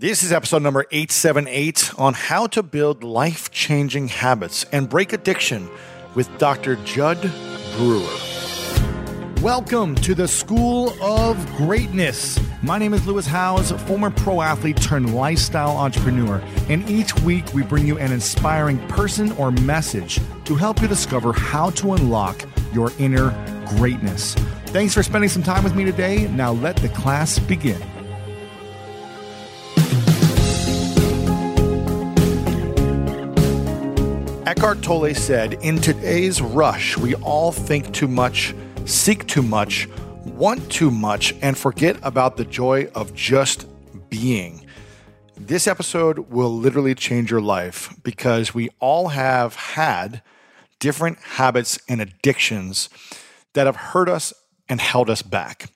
This is episode number 878 on how to build life changing habits and break addiction with Dr. Jud Brewer. Welcome to the School of Greatness. My name is Lewis Howes, former pro athlete turned lifestyle entrepreneur, and each week we bring you an inspiring person or message to help you discover how to unlock your inner greatness. Thanks for spending some time with me today. Now let the class begin. Eckhart Tolle said, In today's rush, we all think too much, seek too much, want too much, and forget about the joy of just being. This episode will literally change your life because we all have had different habits and addictions that have hurt us and held us back.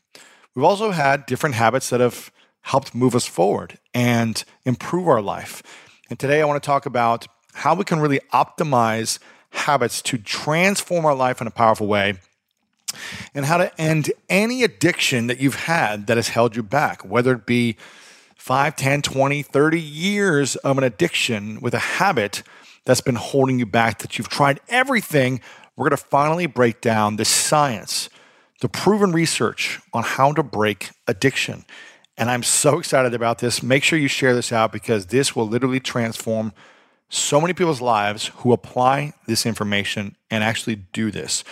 We've also had different habits that have helped move us forward and improve our life. And today I want to talk about how we can really optimize habits to transform our life in a powerful way and how to end any addiction that you've had that has held you back, whether it be 5, 10, 20, 30 years of an addiction with a habit that's been holding you back, that you've tried everything. We're going to finally break down the science, the proven research on how to break addiction. And I'm so excited about this. Make sure you share this out because this will literally transform so many people's lives who apply this information and actually do this.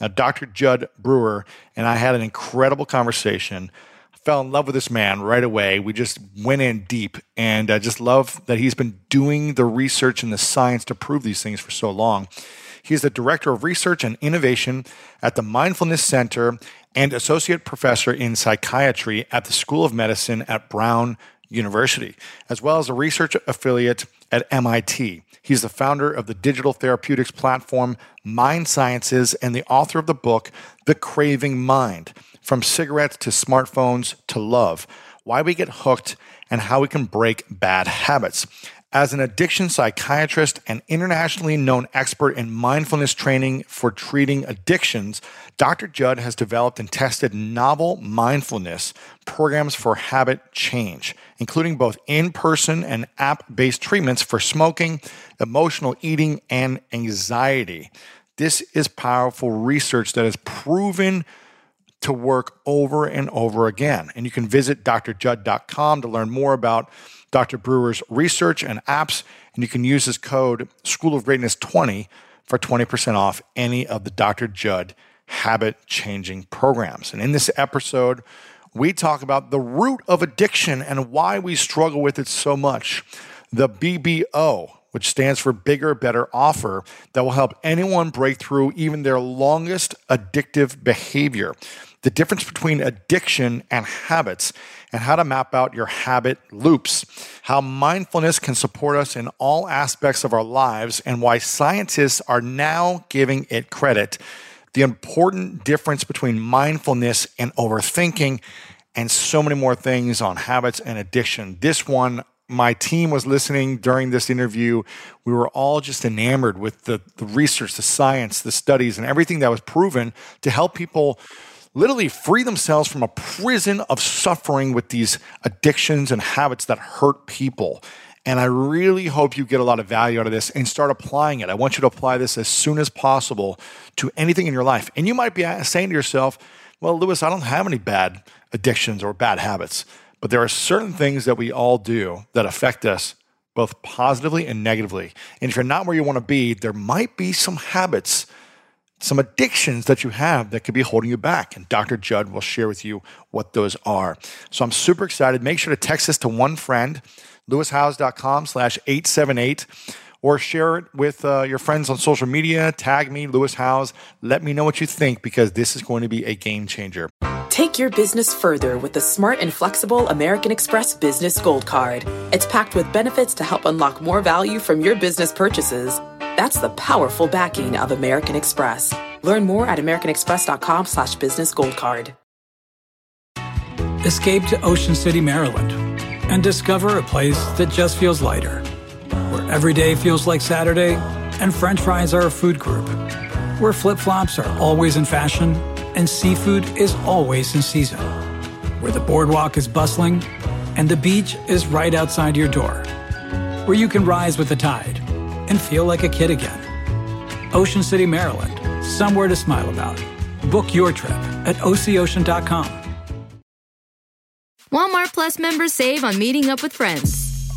Now, Dr. Jud Brewer and I had an incredible conversation. I fell in love with this man right away. We just went in deep, and I just love that he's been doing the research and the science to prove these things for so long. He's the Director of Research and Innovation at the Mindfulness Center and Associate Professor in Psychiatry at the School of Medicine at Brown University, as well as a research affiliate at MIT. He's the founder of the digital therapeutics platform MindSciences and the author of the book The Craving Mind From Cigarettes to Smartphones to Love Why We Get Hooked and How We Can Break Bad Habits. As an addiction psychiatrist and internationally known expert in mindfulness training for treating addictions, Dr. Jud has developed and tested novel mindfulness programs for habit change, including both in person and app based treatments for smoking, emotional eating, and anxiety. This is powerful research that has proven to work over and over again. And you can visit drjud.com to learn more about Dr. Brewer's research and apps, and you can use his code School of Greatness 20 for 20% off any of the Dr. Jud habit changing programs. And in this episode, we talk about the root of addiction and why we struggle with it so much. The BBO, which stands for Bigger, Better Offer, that will help anyone break through even their longest addictive behavior. The difference between addiction and habits and how to map out your habit loops, how mindfulness can support us in all aspects of our lives, and why scientists are now giving it credit, the important difference between mindfulness and overthinking, and so many more things on habits and addiction. This one, my team was listening during this interview. We were all just enamored with the, the research, the science, the studies, and everything that was proven to help people literally free themselves from a prison of suffering with these addictions and habits that hurt people. And I really hope you get a lot of value out of this and start applying it. I want you to apply this as soon as possible to anything in your life. And you might be saying to yourself, well, Lewis, I don't have any bad addictions or bad habits, but there are certain things that we all do that affect us both positively and negatively. And if you're not where you want to be, there might be some habits some addictions that you have that could be holding you back. And Dr. Jud will share with you what those are. So I'm super excited. Make sure to text this to one friend, lewishowes.com slash 878, or share it with uh, your friends on social media. Tag me, Lewis Howes. Let me know what you think because this is going to be a game changer. Take your business further with the smart and flexible American Express Business Gold Card. It's packed with benefits to help unlock more value from your business purchases. That's the powerful backing of American Express. Learn more at americanexpress.com slash business gold card. Escape to Ocean City, Maryland, and discover a place that just feels lighter, where every day feels like Saturday and french fries are a food group, where flip-flops are always in fashion and seafood is always in season, where the boardwalk is bustling and the beach is right outside your door, where you can rise with the tide and feel like a kid again. Ocean City, Maryland, somewhere to smile about. Book your trip at OCOcean.com. Walmart Plus members save on meeting up with friends.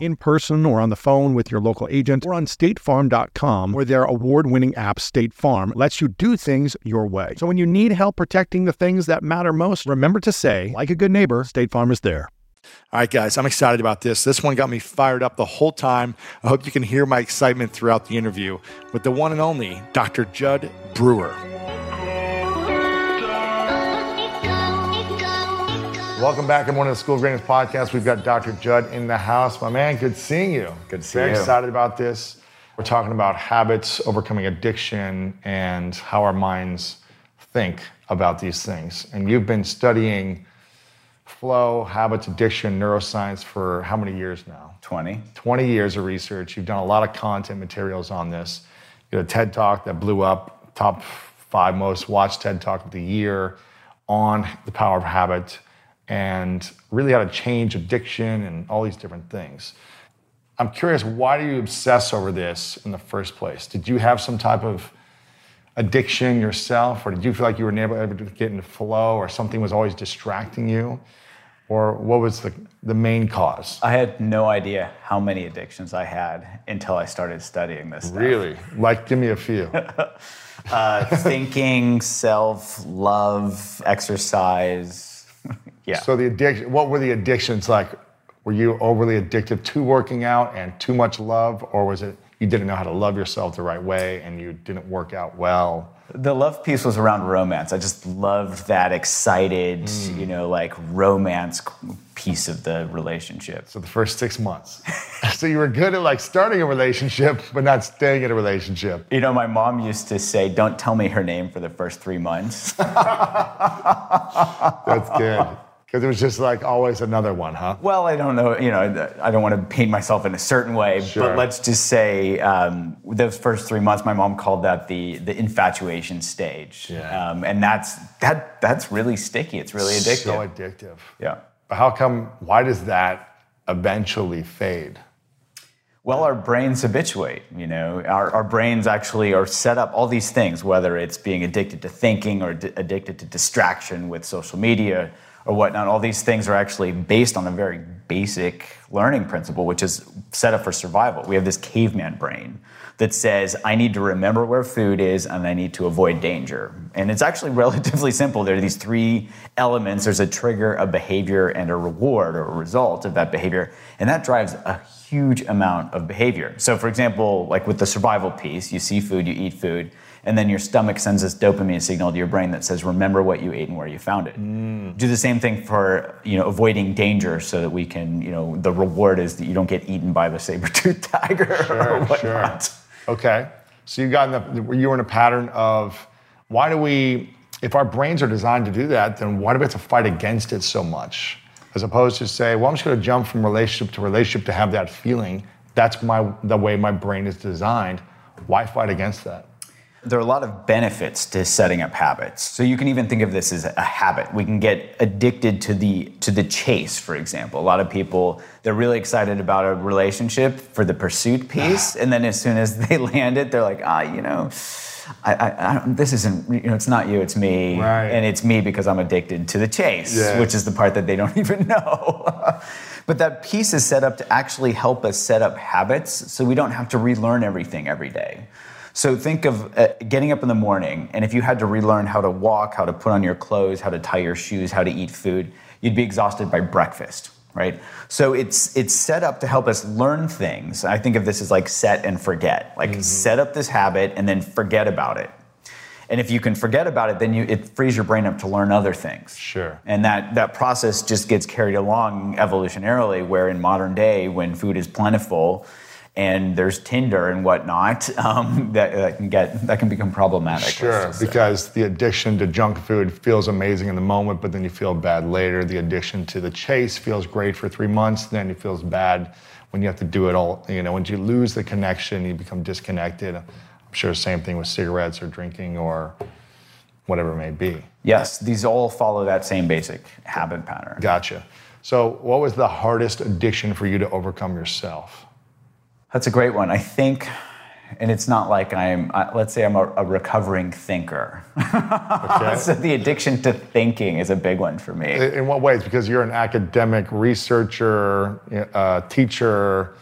in person or on the phone with your local agent or on statefarm.com, where their award winning app, State Farm, lets you do things your way. So when you need help protecting the things that matter most, remember to say, like a good neighbor, State Farm is there. All right, guys, I'm excited about this. This one got me fired up the whole time. I hope you can hear my excitement throughout the interview with the one and only Dr. Jud Brewer. Welcome back to one of the School of Greatness podcast. We've got Dr. Jud in the house. My man, good seeing you. Good to see Very you. excited about this. We're talking about habits, overcoming addiction, and how our minds think about these things. And you've been studying flow, habits, addiction, neuroscience for how many years now? 20. 20 years of research. You've done a lot of content materials on this. You had a TED Talk that blew up, top five most watched TED Talk of the year on the power of habit and really how to change addiction and all these different things. I'm curious, why do you obsess over this in the first place? Did you have some type of addiction yourself, or did you feel like you were never able to get into flow, or something was always distracting you? Or what was the, the main cause? I had no idea how many addictions I had until I started studying this stuff. Really? Like, give me a few. Uh, thinking, self, love, exercise. Yeah. So the addiction, what were the addictions like? Were you overly addicted to working out and too much love, or was it you didn't know how to love yourself the right way and you didn't work out well? the love piece was around romance. I just loved that excited, Mm. you know, like romance piece of the relationship. So the first six months. so you were good at like starting a relationship, but not staying in a relationship. You know, my mom used to say, "Don't tell me her name for the first three months." That's good. Because it was just like always another one, huh? Well, I don't know. You know, I don't want to paint myself in a certain way, Sure. but let's just say um, those first three months, my mom called that the the infatuation stage, Yeah. um, and that's that that's really sticky. It's really addictive. So addictive. yeah. But how come, why does that eventually fade? Well, our brains habituate. You know, our, our brains actually are set up all these things, whether it's being addicted to thinking or d- addicted to distraction with social media or whatnot. All these things are actually based on a very basic learning principle, which is set up for survival. We have this caveman brain that says, I need to remember where food is and I need to avoid danger. And it's actually relatively simple. There are these three elements there's a trigger, a behavior, and a reward or a result of that behavior. And that drives a huge amount of behavior. So, for example, like with the survival piece, you see food, you eat food, and then your stomach sends this dopamine signal to your brain that says, "Remember what you ate and where you found it." Mm. Do the same thing for you know avoiding danger, so that we can you know the reward is that you don't get eaten by the saber-toothed tiger or whatnot. Okay. So you got in the, you were in a pattern of why do we, if our brains are designed to do that, then why do we have to fight against it so much? As opposed to say, well, I'm just going to jump from relationship to relationship to have that feeling. That's my the way my brain is designed. Why fight against that? There are a lot of benefits to setting up habits. So you can even think of this as a habit. We can get addicted to the to the chase, for example. A lot of people they're really excited about a relationship for the pursuit piece, and then as soon as they land it, they're like, ah, you know, I, I, I this isn't, you know, it's not you, it's me, Right. and it's me because I'm addicted to the chase, which is the part that they don't even know. but that piece is set up to actually help us set up habits, so we don't have to relearn everything every day. So think of uh, getting up in the morning, and if you had to relearn how to walk, how to put on your clothes, how to tie your shoes, how to eat food, you'd be exhausted by breakfast, right? So it's it's set up to help us learn things. I think of this as like set and forget. Like set up this habit and then forget about it. And if you can forget about it, then you, it frees your brain up to learn other things. Sure. And that, that process just gets carried along evolutionarily, where in modern day, when food is plentiful and there's Tinder and whatnot, um, that, that can get that can become problematic. Sure, because the addiction to junk food feels amazing in the moment, but then you feel bad later. The addiction to the chase feels great for three months, then it feels bad when you have to do it all. You know, when you lose the connection, you become disconnected. I'm sure the same thing with cigarettes or drinking or whatever it may be. yes, these all follow that same basic habit pattern. Gotcha. So, what was the hardest addiction for you to overcome yourself? That's a great one. I think, and it's not like I'm, uh, let's say I'm a, a recovering thinker. Okay. so the addiction to thinking is a big one for me. In what ways? Because you're an academic researcher, uh, teacher,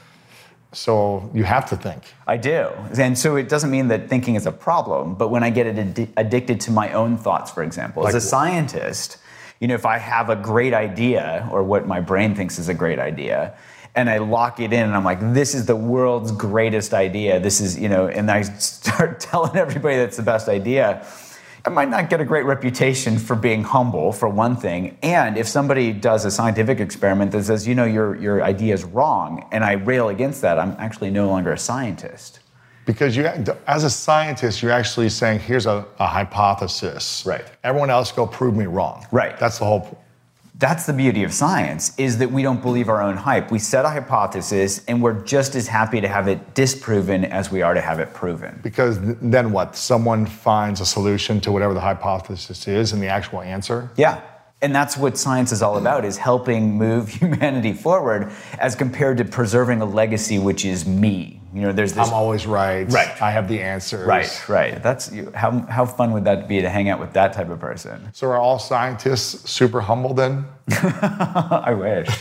so you have to think. I do. And so it doesn't mean that thinking is a problem, but when I get addi- addicted to my own thoughts, for example, as a scientist, you know, if I have a great idea or what my brain thinks is a great idea, and I lock it in and I'm like, this is the world's greatest idea. This is, you know, and I start telling everybody that's the best idea. I might not get a great reputation for being humble, for one thing. And if somebody does a scientific experiment that says, you know, your, your idea is wrong, and I rail against that, I'm actually no longer a scientist. Because you, as a scientist, you're actually saying, here's a, a hypothesis. Right. Everyone else go prove me wrong. Right. That's the whole. That's the beauty of science, is that we don't believe our own hype. We set a hypothesis, and we're just as happy to have it disproven as we are to have it proven. Because then what? Someone finds a solution to whatever the hypothesis is and the actual answer. Yeah. And that's what science is all about, is helping move humanity forward as compared to preserving a legacy which is me. You know, there's this I'm always right. Right. I have the answers. Right, right. That's you- how how fun would that be to hang out with that type of person? So are all scientists super humble then? I wish.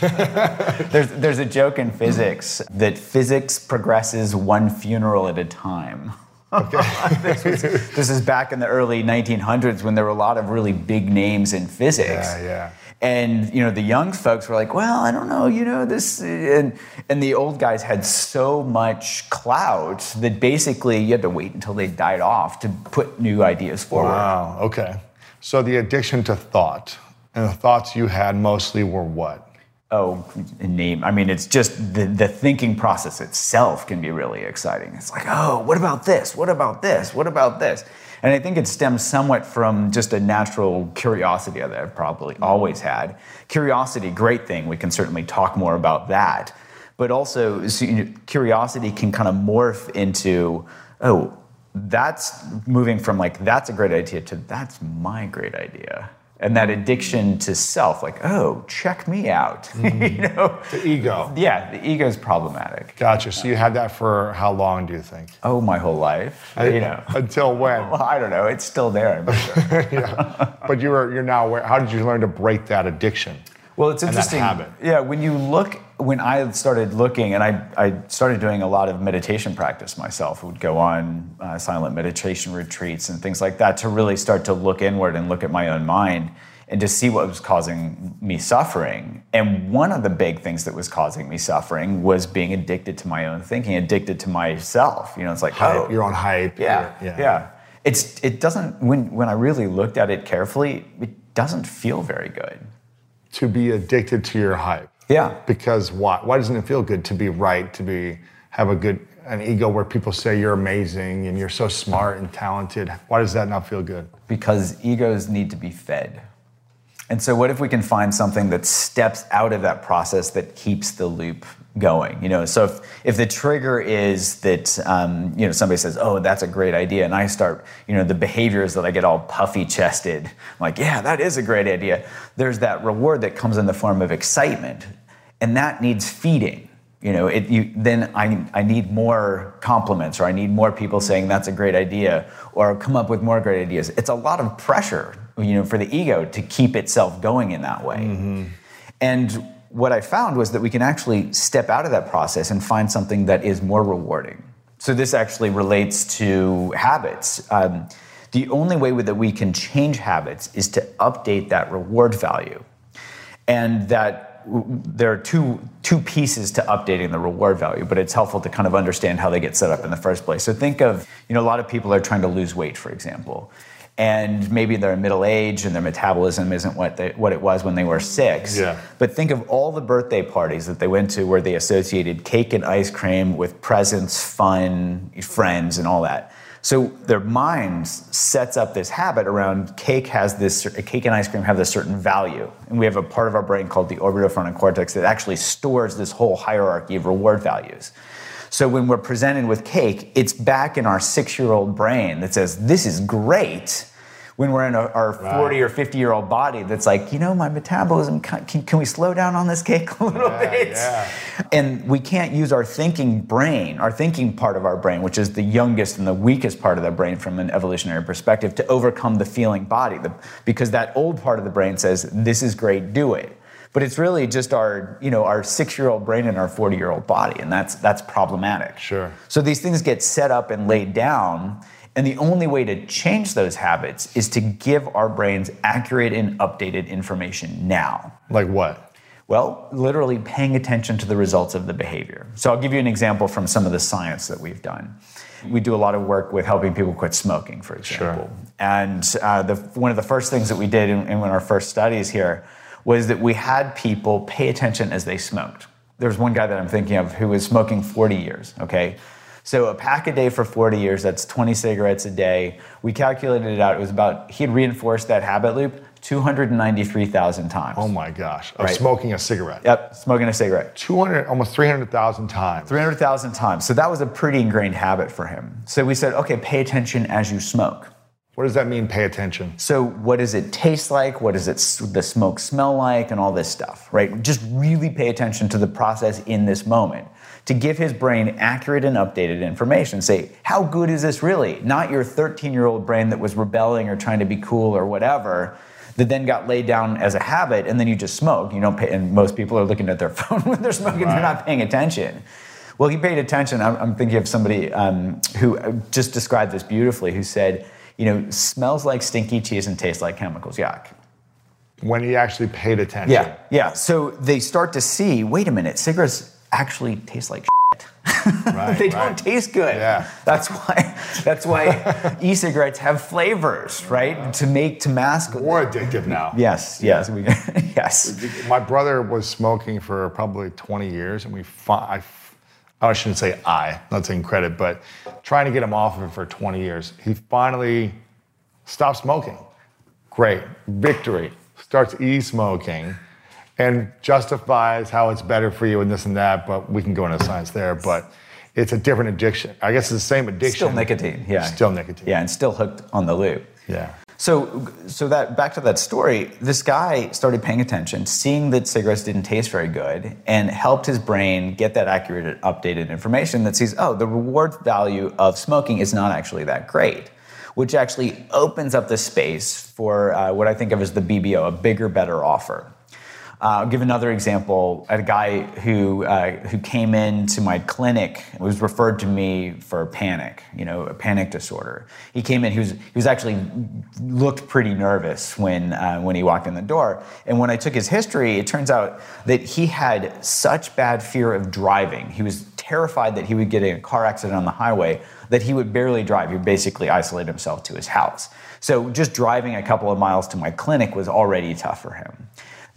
there's there's a joke in physics that physics progresses one funeral at a time. this, was, this is back in the early 1900s when there were a lot of really big names in physics. Yeah, yeah. And you know the young folks were like, "Well, I don't know, you know this," and and the old guys had so much clout that basically you had to wait until they died off to put new ideas forward. Wow. Okay. So the addiction to thought and the thoughts you had mostly were what? Oh, name. I mean, it's just the, the thinking process itself can be really exciting. It's like, oh, what about this? What about this? What about this? And I think it stems somewhat from just a natural curiosity that I've probably mm-hmm. always had. Curiosity, great thing. We can certainly talk more about that. But also, so, you know, curiosity can kind of morph into, oh, that's moving from like, that's a great idea to that's my great idea and that addiction to self like oh check me out mm-hmm. you know? The ego. Yeah the ego is problematic. Gotcha. So you had that for how long do you think? Oh my whole life I, you know. until when? Well, i don't know. It's still there i'm sure. Yeah. but you were you're now aware how did you learn to break that addiction well it's interesting. yeah when you look when I started looking, and I, I started doing a lot of meditation practice myself, I would go on uh, silent meditation retreats and things like that to really start to look inward and look at my own mind and to see what was causing me suffering. And one of the big things that was causing me suffering was being addicted to my own thinking, addicted to myself. You know, it's like hype, oh, you're on hype. Yeah, yeah, yeah. It's it doesn't when when I really looked at it carefully, it doesn't feel very good. To be addicted to your hype. Yeah. Because why? Why doesn't it feel good to be right, to be have a good an ego where people say you're amazing and you're so smart and talented? Why does that not feel good? Because egos need to be fed. And so what if we can find something that steps out of that process that keeps the loop going? You know so if, if the trigger is that um, you know somebody says oh that's a great idea and i start you know the behaviors that i get all puffy chested like yeah that is a great idea there's that reward that comes in the form of excitement and that needs feeding. You know it, you, then I, I need more compliments or i need more people saying that's a great idea or come up with more great ideas. It's a lot of pressure you know for the ego to keep itself going in that way mm-hmm. and what I found was that we can actually step out of that process and find something that is more rewarding. So this actually relates to habits. Um, the only way that we can change habits is to update that reward value. And that there are two, two pieces to updating the reward value, but it's helpful to kind of understand how they get set up in the first place. So think of, you know, a lot of people are trying to lose weight, for example and maybe they're in middle age and their metabolism isn't what they, what it was when they were six. Yeah. But think of all the birthday parties that they went to where they associated cake and ice cream with presents, fun, friends, and all that. So their minds sets up this habit around cake has this cake and ice cream have this certain value, and we have a part of our brain called the orbitofrontal cortex that actually stores this whole hierarchy of reward values. So when we're presented with cake, it's back in our six year old brain that says, This is great. When we're in a, our 40 or 50 year old body that's like, you know, my metabolism, can, can we slow down on this cake a little yeah, bit? Yeah. And we can't use our thinking brain, our thinking part of our brain, which is the youngest and the weakest part of the brain from an evolutionary perspective, to overcome the feeling body. The, because that old part of the brain says, this is great, do it but it's really just our you know our six year old brain and our 40 year old body and that's that's problematic sure so these things get set up and laid down and the only way to change those habits is to give our brains accurate and updated information now like what well, literally paying attention to the results of the behavior. So I'll give you an example from some of the science that we've done. We do a lot of work with helping people quit smoking, for example. Sure. And uh, the, one of the first things that we did in, in one of our first studies here was that we had people pay attention as they smoked. There's one guy that I'm thinking of who was smoking 40 years, okay? So a pack a day for 40 years, that's 20 cigarettes a day. We calculated it out. It was about, he had reinforced that habit loop 293,000 times. Oh my gosh. Of right. smoking a cigarette. Yep, smoking a cigarette. 200, almost 300,000 times. 300,000 times. So that was a pretty ingrained habit for him. So we said, okay, pay attention as you smoke. What does that mean, pay attention? So, what does it taste like? What does it, the smoke smell like? And all this stuff, right? Just really pay attention to the process in this moment to give his brain accurate and updated information. Say, how good is this really? Not your 13 year old brain that was rebelling or trying to be cool or whatever. That then got laid down as a habit, and then you just smoke. You don't pay, and most people are looking at their phone when they're smoking. Right. They're not paying attention. Well, he paid attention. I'm, I'm thinking of somebody um, who just described this beautifully. Who said, you know, smells like stinky cheese and tastes like chemicals. Yuck. When he actually paid attention. Yeah, yeah. So they start to see, wait a minute, cigarettes actually taste like shit. right, they don't right. taste good. Yeah. That's why that's why e-cigarettes have flavors, right? To make to mask more addictive now. Yes, yes, we, yes. My brother was smoking for probably 20 years and we I I shouldn't say I, not taking credit, but trying to get him off of it for 20 years. He finally stop smoking. Great. Victory. Starts e smoking and justifies how it's better for you and this and that, but we can go into science there. But it's a different addiction. I guess it's the same addiction. Still nicotine, yeah. Still nicotine. Yeah, and still hooked on the loop. Yeah. So, so that back to that story, this guy started paying attention, seeing that cigarettes didn't taste very good, and helped his brain get that accurate, updated information that sees, oh, the reward value of smoking is not actually that great, which actually opens up the space for uh, what I think of as the BBO, a bigger, better offer. Uh, I'll give another example. A guy who uh, who came into my clinic was referred to me for panic, you know, a panic disorder. He came in. He was he was actually looked pretty nervous when uh, when he walked in the door. And when I took his history, it turns out that he had such bad fear of driving. He was terrified that he would get in a car accident on the highway that he would barely drive. He would basically isolate himself to his house. So just driving a couple of miles to my clinic was already tough for him.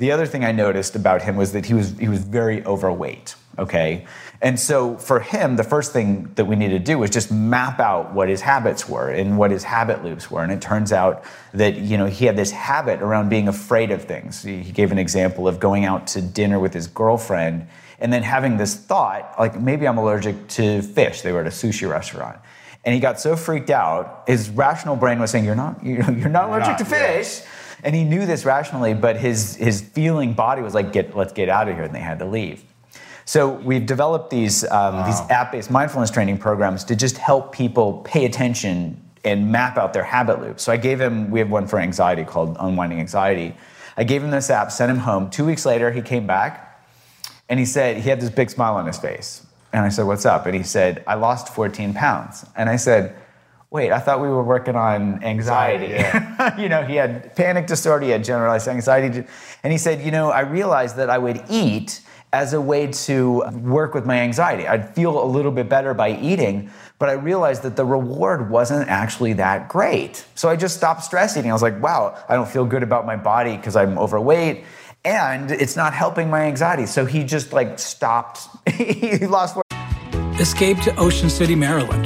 The other thing I noticed about him was that he was he was very overweight. Okay, and so for him, the first thing that we needed to do was just map out what his habits were and what his habit loops were. And it turns out that you know he had this habit around being afraid of things. He gave an example of going out to dinner with his girlfriend and then having this thought like maybe I'm allergic to fish. They were at a sushi restaurant. And he got so freaked out, his rational brain was saying, "You're not, you're not allergic Not to fish." And he knew this rationally, but his, his feeling body was like, get, let's get out of here, and they had to leave. So we've developed these, um, these app-based mindfulness training programs to just help people pay attention and map out their habit loops. So I gave him, we have one for anxiety called Unwinding Anxiety. I gave him this app, sent him home. Two weeks later, he came back, and he said, he had this big smile on his face. And I said, what's up? And he said, I lost 14 pounds. And I said, wait, I thought we were working on anxiety. Anxiety, you know, he had panic disorder, he had generalized anxiety. And he said, you know, I realized that I would eat as a way to work with my anxiety. I'd feel a little bit better by eating, but I realized that the reward wasn't actually that great. So I just stopped stress eating. I was like, wow, I don't feel good about my body because I'm overweight. And it's not helping my anxiety. So he just like stopped. he lost Escape to Ocean City, Maryland,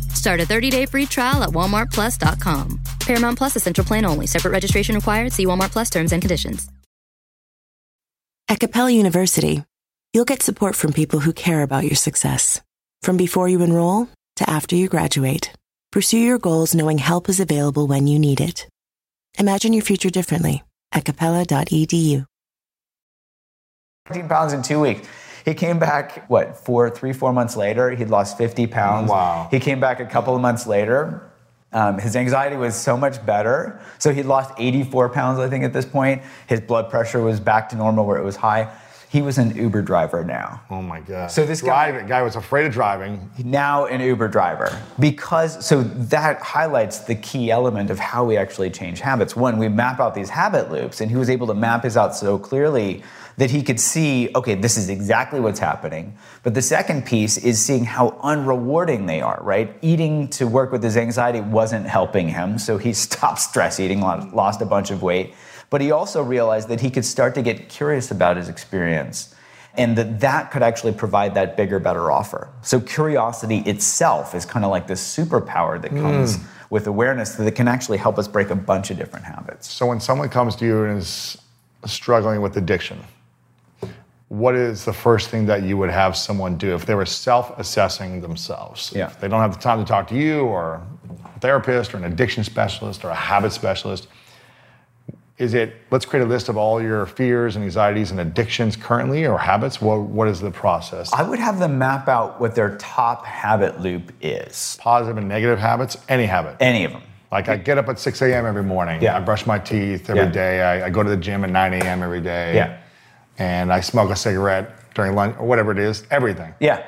Start a 30-day free trial at walmartplus.com. Paramount Plus essential plan only. Separate registration required. See Walmart Plus terms and conditions. At Capella University, you'll get support from people who care about your success. From before you enroll to after you graduate, pursue your goals knowing help is available when you need it. Imagine your future differently at capella.edu. 14 pounds in two weeks. He came back, what, four, three, four months later. He'd lost 50 pounds. Wow. He came back a couple of months later. Um, his anxiety was so much better. So he'd lost 84 pounds, I think, at this point. His blood pressure was back to normal where it was high. He was an Uber driver now. Oh my God. So this guy- driving, guy was afraid of driving. now an Uber driver. Because, so that highlights the key element of how we actually change habits. One, we map out these habit loops, and he was able to map his out so clearly that he could see, okay, this is exactly what's happening. But the second piece is seeing how unrewarding they are, right? Eating to work with his anxiety wasn't helping him, so he stopped stress eating, lost a bunch of weight. But he also realized that he could start to get curious about his experience and that that could actually provide that bigger better offer so curiosity itself is kind of like this superpower that hmm. comes with awareness that can actually help us break a bunch of different habits So when someone comes to you and is struggling with addiction, what is the first thing that you would have someone do if they were self-assessing themselves? Yeah. If they don't have the time to talk to you or a therapist or an addiction specialist or a habit specialist, is it let's create a list of all your fears and anxieties and addictions currently or habits? What, what is the process? I would have them map out what their top habit loop is. Positive and negative habits, any habit. Any of them. Like I get up at 6 a.m. every morning. Yeah. I brush my teeth every Yeah. day. I, I go to the gym at 9 a.m. every day. Yeah. And I smoke a cigarette during lunch or whatever it is. Everything. Yeah.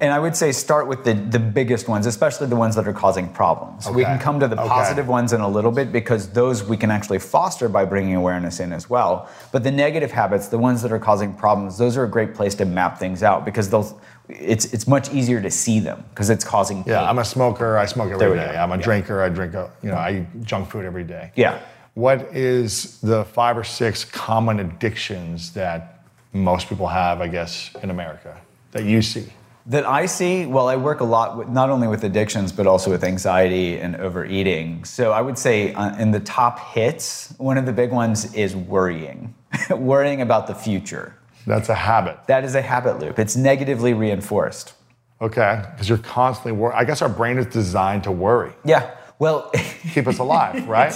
And I would say start with the, the biggest ones, especially the ones that are causing problems. We can come to the Okay. positive ones in a little bit because those we can actually foster by bringing awareness in as well. But the negative habits, the ones that are causing problems, those are a great place to map things out because they'll, it's, it's much easier to see them because it's causing pain. Yeah, I'm a smoker. I smoke every day. every we day. go. I'm a Yeah. drinker. I drink, a, you know, I eat junk food every day. Yeah. What is the five or six common addictions that most people have, I guess, in America that you see? That I see, well, I work a lot with not only with addictions, but also with anxiety and overeating. So I would say uh, in the top hits, one of the big ones is worrying, worrying about the future. That's a habit. That is a habit loop. It's negatively reinforced. Okay, because you're constantly worried. I guess our brain is designed to worry, Yeah. Well, keep us alive, right?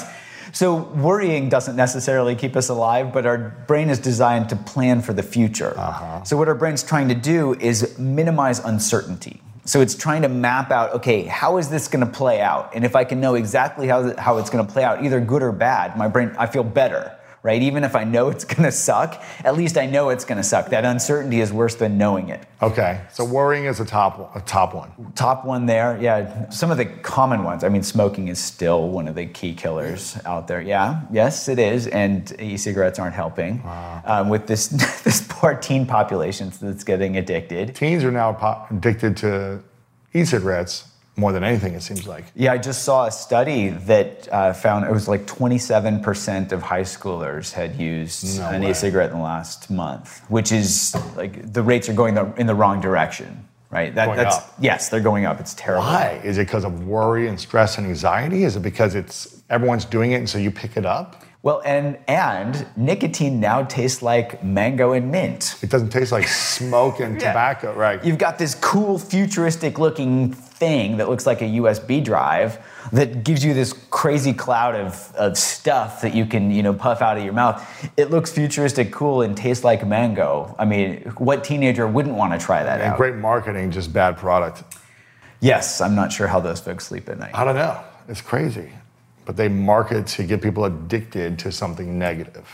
So worrying doesn't necessarily keep us alive, but our brain is designed to plan for the future. Uh-huh. So what our brain's trying to do is minimize uncertainty. So it's trying to map out, okay, how is this going to play out? And if I can know exactly how, how it's going to play out, either good or bad, my brain, I feel better, right? Even if I know it's going to suck, at least I know it's going to suck. That uncertainty is worse than knowing it. Okay, so worrying is a top one, a top one. Top one there, yeah. Some of the common ones. I mean, smoking is still one of the key killers out there. Yeah, yes, it is, and e-cigarettes aren't helping um, with this this poor teen population that's getting addicted. Teens are now po- addicted to e-cigarettes more than anything. It seems like. Yeah, I just saw a study that uh, found it was like 27% of high schoolers had used No an way. e-cigarette in the last month, which is like the rates are going the, in the wrong direction, right? That, that's up. yes, they're going up. It's terrible. Why? Is it because of worry and stress and anxiety? Is it because it's everyone's doing it and so you pick it up? Well, and and nicotine now tastes like mango and mint. It doesn't taste like smoke and Yeah. tobacco, right? You've got this cool futuristic looking thing that looks like a USB drive that gives you this crazy cloud of, of stuff that you can, you know, puff out of your mouth. It looks futuristic cool and tastes like mango. I mean, what teenager wouldn't want to try that great marketing, just bad product. Yes, I'm not sure how those folks sleep at night. I don't know. It's crazy. But they market to get people addicted to something negative.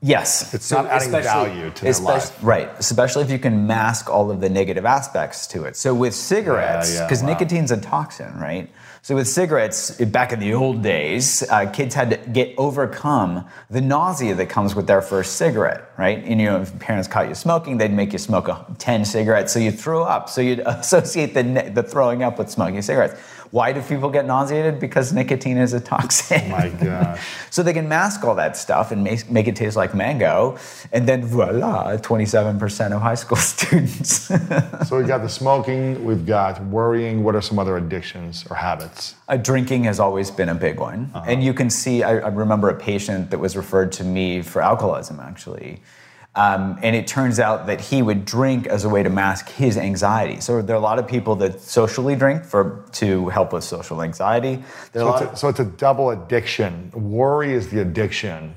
Yes, It's not adding especially- value to their especially- life. Right, especially if you can mask all of the negative aspects to it. So with cigarettes, Yeah, yeah, because wow. nicotine's a toxin, right? So with cigarettes, back in the old days, uh, kids had to get overcome the nausea that comes with their first cigarette, right? And you know, if parents caught you smoking, they'd make you smoke a, ten cigarettes, so you'd throw up. So you'd associate the the throwing up with smoking cigarettes. Why do people get nauseated? Because nicotine is a toxin. Oh My gosh. So they can mask all that stuff and make, make it taste like mango, and then voila, 27% of high school students. so we've got the smoking, we've got worrying. What are some other addictions or habits? Uh, drinking has always been a big one. And you can see, I, I remember a patient that was referred to me for alcoholism, actually. Um, and it turns out that he would drink as a way to mask his anxiety. So there are a lot of people that socially drink for to help with social anxiety. There are a So it's, a, so it's a double addiction. Worry is the addiction,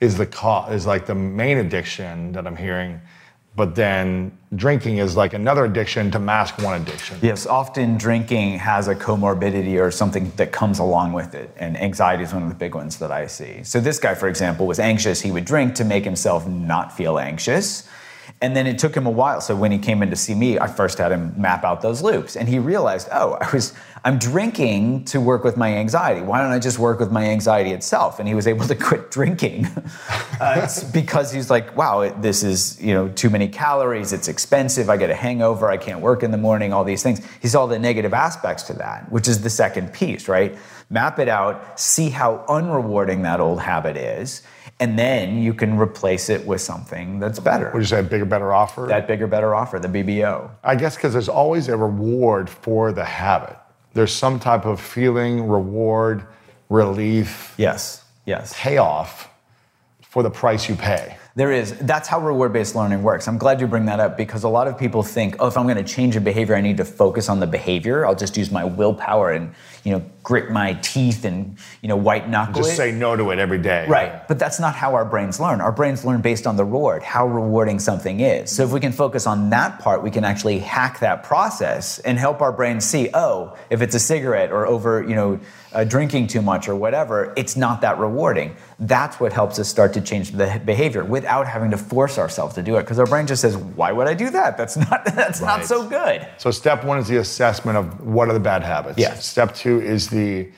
is the cause, is like the main addiction that I'm hearing. But then drinking is like another addiction to mask one addiction. Yes, often drinking has a comorbidity or something that comes along with it, and anxiety is one of the big ones that I see. So, this guy, for example, was anxious. He would drink to make himself not feel anxious. And then it took him a while. So when he came in to see me, I first had him map out those loops, and he realized, oh, I was I'm drinking to work with my anxiety. Why don't I just work with my anxiety itself? And he was able to quit drinking uh, because he's like, wow, it, this is you know too many calories. It's expensive. I get a hangover. I can't work in the morning. All these things. He saw the negative aspects to that, which is the second piece, right? Map it out. See how unrewarding that old habit is. And then you can replace it with something that's better. Would you say a bigger, better offer? that bigger, better offer, the BBO. I guess because there's always a reward for the habit. There's some type of feeling, reward, relief, Yes, yes. payoff for the price you pay. There is. That's how reward based learning works. I'm glad you bring that up because a lot of people think, oh, if I'm going to change a behavior, I need to focus on the behavior. I'll just use my willpower and you know grit my teeth and you know white knuckle Just it. say no to it every day. Right. But that's not how our brains learn. Our brains learn based on the reward, how rewarding something is. So if we can focus on that part, we can actually hack that process and help our brains see, oh, if it's a cigarette or over, you know, uh, drinking too much or whatever, it's not that rewarding. That's what helps us start to change the behavior without having to force ourselves to do it. Because our brain just says, why would I do that? That's not that's not so good. So step one is the assessment of what are the bad habits. Yes. Step two is the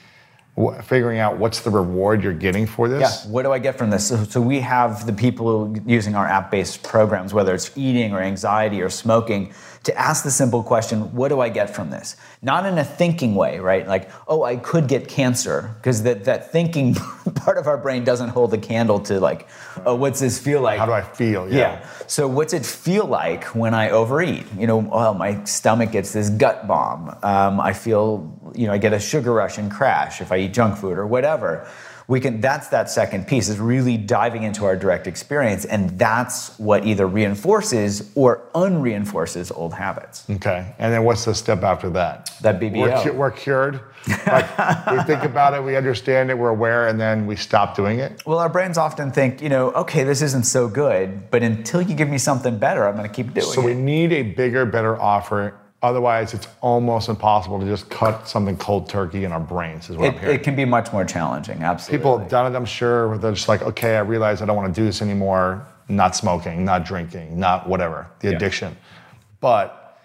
figuring out what's the reward you're getting for this. Yeah. What do I get from this? So, so we have the people using our app-based programs, whether it's eating or anxiety or smoking, to ask the simple question, what do I get from this? Not in a thinking way, right? Like, oh, I could get cancer, because that, that thinking part of our brain doesn't hold a candle to like, oh, what's this feel like? How do I feel? Yeah. So what's it feel like when I overeat? You know, well, my stomach gets this gut bomb. Um, I feel, you know, I get a sugar rush and crash if I eat junk food or whatever. We can. That's that second piece is really diving into our direct experience, and that's what either reinforces or unreinforces old habits. Okay. And then what's the step after that? That BBO. We're, cu- we're cured. Like, we think about it, we understand it, we're aware, and then we stop doing it. Well, our brains often think, you know, okay, this isn't so good, but until you give me something better, I'm going to keep doing it. So we need a bigger, better offer. Otherwise, it's almost impossible to just cut something cold turkey in our brains, is what I'm it, hearing. it can be much more challenging. Absolutely. People have done it, I'm sure, where they're just like, okay, I realize I don't want to do this anymore. Not smoking, not drinking, not whatever, the Yeah. addiction. But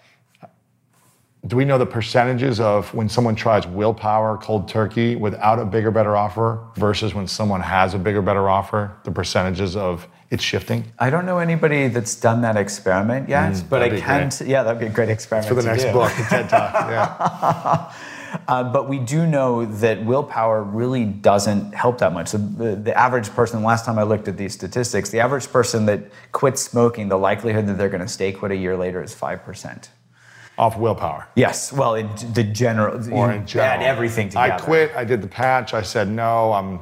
do we know the percentages of when someone tries willpower, cold turkey, without a bigger, better offer versus when someone has a bigger, better offer, the percentages of it shifting? I don't know anybody that's done that experiment yet, but I Mm, that'd be can. T- yeah, that'd be a great experiment For the next do. book, the TED Talk. Yeah. Uh, but we do know that willpower really doesn't help that much. So the, the average person, last time I looked at these statistics, the average person that quits smoking, the likelihood that they're going to stay quit a year later is five percent. Off willpower. Yes, well, in the general, Or in general. add everything together. I quit, I did the patch, I said no, I'm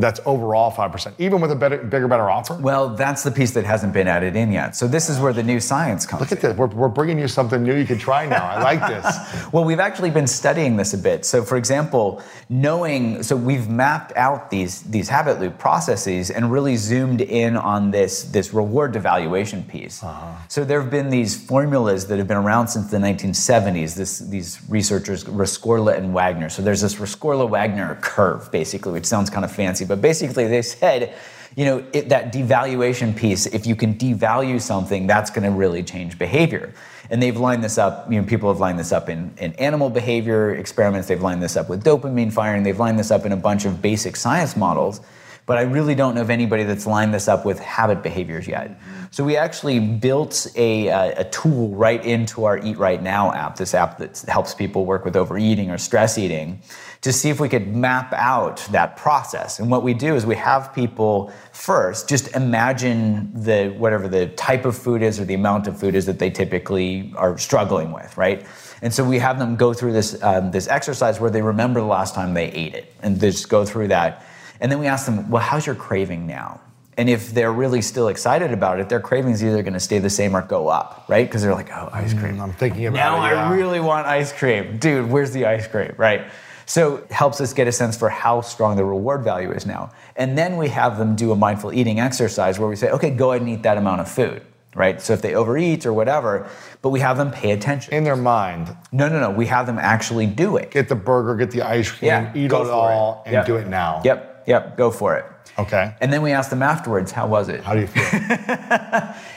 that's overall 5%, even with a better, bigger, better offer. Well, that's the piece that hasn't been added in yet. So this is where the new science comes. Look at this. We're, we're bringing you something new you can try now. I like this. Well, we've actually been studying this a bit. So, for example, knowing, so we've mapped out these, these habit loop processes and really zoomed in on this, this reward devaluation piece. Uh-huh. So, there have been these formulas that have been around since the 1970s, this, these researchers, Rescorla and Wagner. So, there's this Rescorla Wagner curve, basically, which sounds kind of fancy, but basically, they said, you know, it, that devaluation piece, if you can devalue something, that's going to really change behavior. And they've lined this up, you know, people have lined this up in, in animal behavior experiments, they've lined this up with dopamine firing, they've lined this up in a bunch of basic science models. But I really don't know of anybody that's lined this up with habit behaviors yet. So we actually built a, uh, a tool right into our Eat Right Now app, this app that helps people work with overeating or stress eating, to see if we could map out that process. And what we do is we have people first just imagine the whatever the type of food is or the amount of food is that they typically are struggling with, right? And so we have them go through this um, this exercise where they remember the last time they ate it, and they just go through that. And then we ask them, well, how's your craving now? And if they're really still excited about it, their craving's either going to stay the same or go up, right? Because they're like, oh, ice cream. I'm thinking about Now it. yeah. I really want ice cream. Dude, where's the ice cream, right? So it helps us get a sense for how strong the reward value is now. And then we have them do a mindful eating exercise where we say, okay, go ahead and eat that amount of food, right? So if they overeat or whatever, but we have them pay attention. In their mind, no, no, no. We have them actually do it. get the burger, get the ice cream, Yeah, eat it all, it. and Yep. do it now. Yep, yep, go for it. Okay. And then we ask them afterwards, how was it? How do you feel?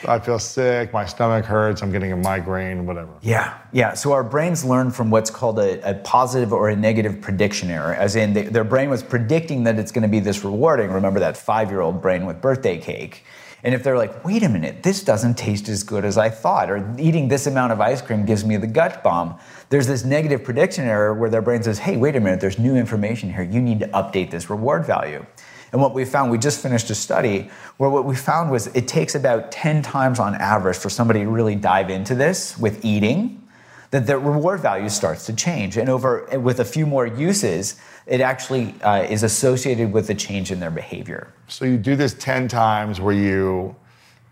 I feel sick, my stomach hurts, I'm getting a migraine, whatever. Yeah, yeah. So our brains learn from what's called a, a positive or a negative prediction error, as in they, their brain was predicting that it's going to be this rewarding. Remember that five year old brain with birthday cake. And if they're like, wait a minute, this doesn't taste as good as I thought, or eating this amount of ice cream gives me the gut bomb, there's this negative prediction error where their brain says, hey, wait a minute, there's new information here. You need to update this reward value. And what we found, we just finished a study where what we found was it takes about 10 times on average for somebody to really dive into this with eating. That the reward value starts to change. And over with a few more uses, it actually uh, is associated with a change in their behavior. So you do this 10 times where you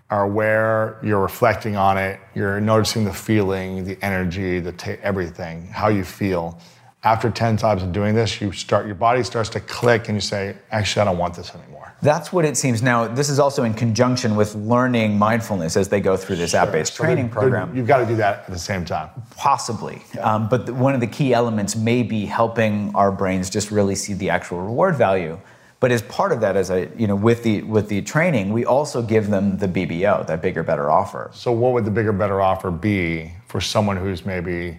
are aware, you're reflecting on it, you're noticing the feeling, the energy, the ta everything, how you feel. After 10 times of doing this, you start your body starts to click and you say, actually I don't want this anymore. That's what it seems. Now, this is also in conjunction with learning mindfulness as they go through this app based so training program. You've got to do that at the same time. Possibly. Yeah. Um, but the, one of the key elements may be helping our brains just really see the actual reward value. But as part of that, as I, you know, with the with the training, we also give them the BBO, that bigger, better offer. So, what would the bigger, better offer be for someone who's maybe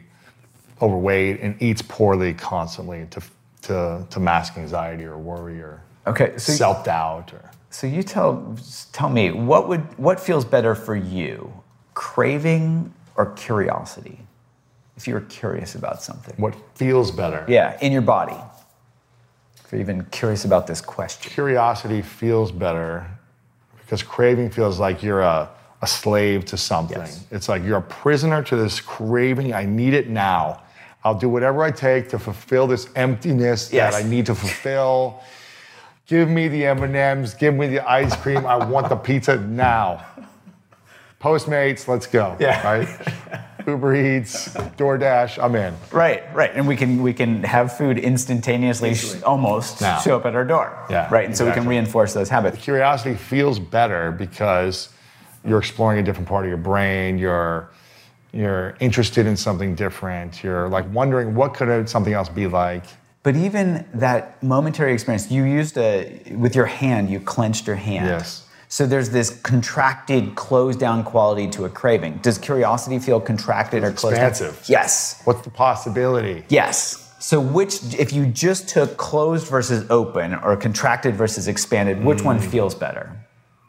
overweight and eats poorly constantly to to, to mask anxiety or worry or okay, so self doubt or. So you tell tell me what would what feels better for you, craving or curiosity? If you're curious about something, what feels better? Yeah, in your body If you're even curious about this question. Curiosity feels better because craving feels like you're a, a slave to something. Yes. It's like you're a prisoner to this craving. I need it now. I'll do whatever I take to fulfill this emptiness yes. that I need to fulfill. Give me the M&Ms, give me the ice cream. I want the pizza now. Postmates, let's go. Yeah. Right? Uber Eats, DoorDash, I'm in. Right, right. And we can we can have food instantaneously sh- almost now. show up at our door. Yeah. Right. And exactly. so we can reinforce those habits. The curiosity feels better because you're exploring a different part of your brain, you're you're interested in something different, you're like wondering what could something else be like. But even that momentary experience, you used a with your hand, you clenched your hand. Yes so there's this contracted, closed down quality to a craving. Does curiosity feel contracted it's or closed expansive. down? Yes. What's the possibility? Yes. So which, if you just took closed versus open or contracted versus expanded, which mm. one feels better?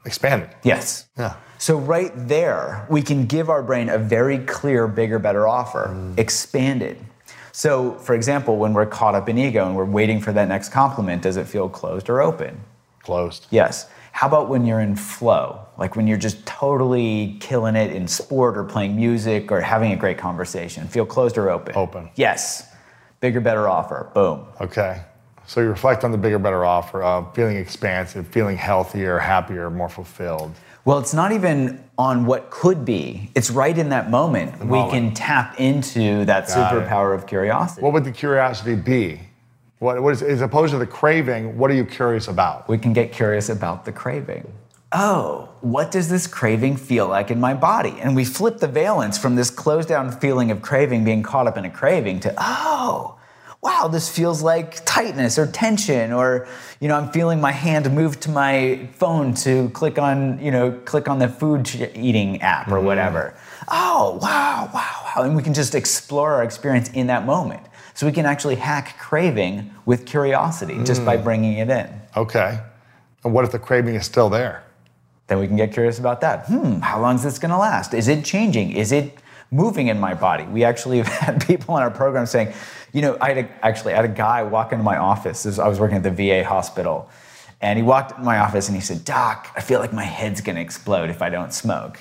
Expanded. Yes. Yeah. So right there, we can give our brain a very clear, bigger, better offer. Mm. Expanded. So, for example, when we're caught up in ego and we're waiting for that next compliment, does it feel closed or open? Closed. Yes. How about when you're in flow? Like when you're just totally killing it in sport or playing music or having a great conversation? Feel closed or open? Open. Yes. Bigger, better offer. Boom. Okay. So you reflect on the bigger, better offer of feeling expansive, feeling healthier, happier, more fulfilled. Well, it's not even on what could be. It's right in that moment. we can tap into that Got superpower it. of curiosity. What would the curiosity be? What, what is, as opposed to the craving, what are you curious about? We can get curious about the craving. Oh, what does this craving feel like in my body? And we flip the valence from this closed down feeling of craving, being caught up in a craving, to, oh, wow, this feels like tightness or tension, or, you know, I'm feeling my hand move to my phone to click on, you know, click on the food eating app or mm. whatever. Oh, wow, wow, wow. And we can just explore our experience in that moment. So we can actually hack craving with curiosity mm. just by hmm. bringing it in. Okay. And what if the craving is still there? Then we can get curious about that. Hmm, how long is this going to last? Is it changing? Is it moving in my body? We actually have had people in our program saying, you know, I had a, actually I had a guy walk into my office. I was working at the VA hospital. And he walked in my office and he said, Doc, I feel like my head's gonna explode if I don't smoke.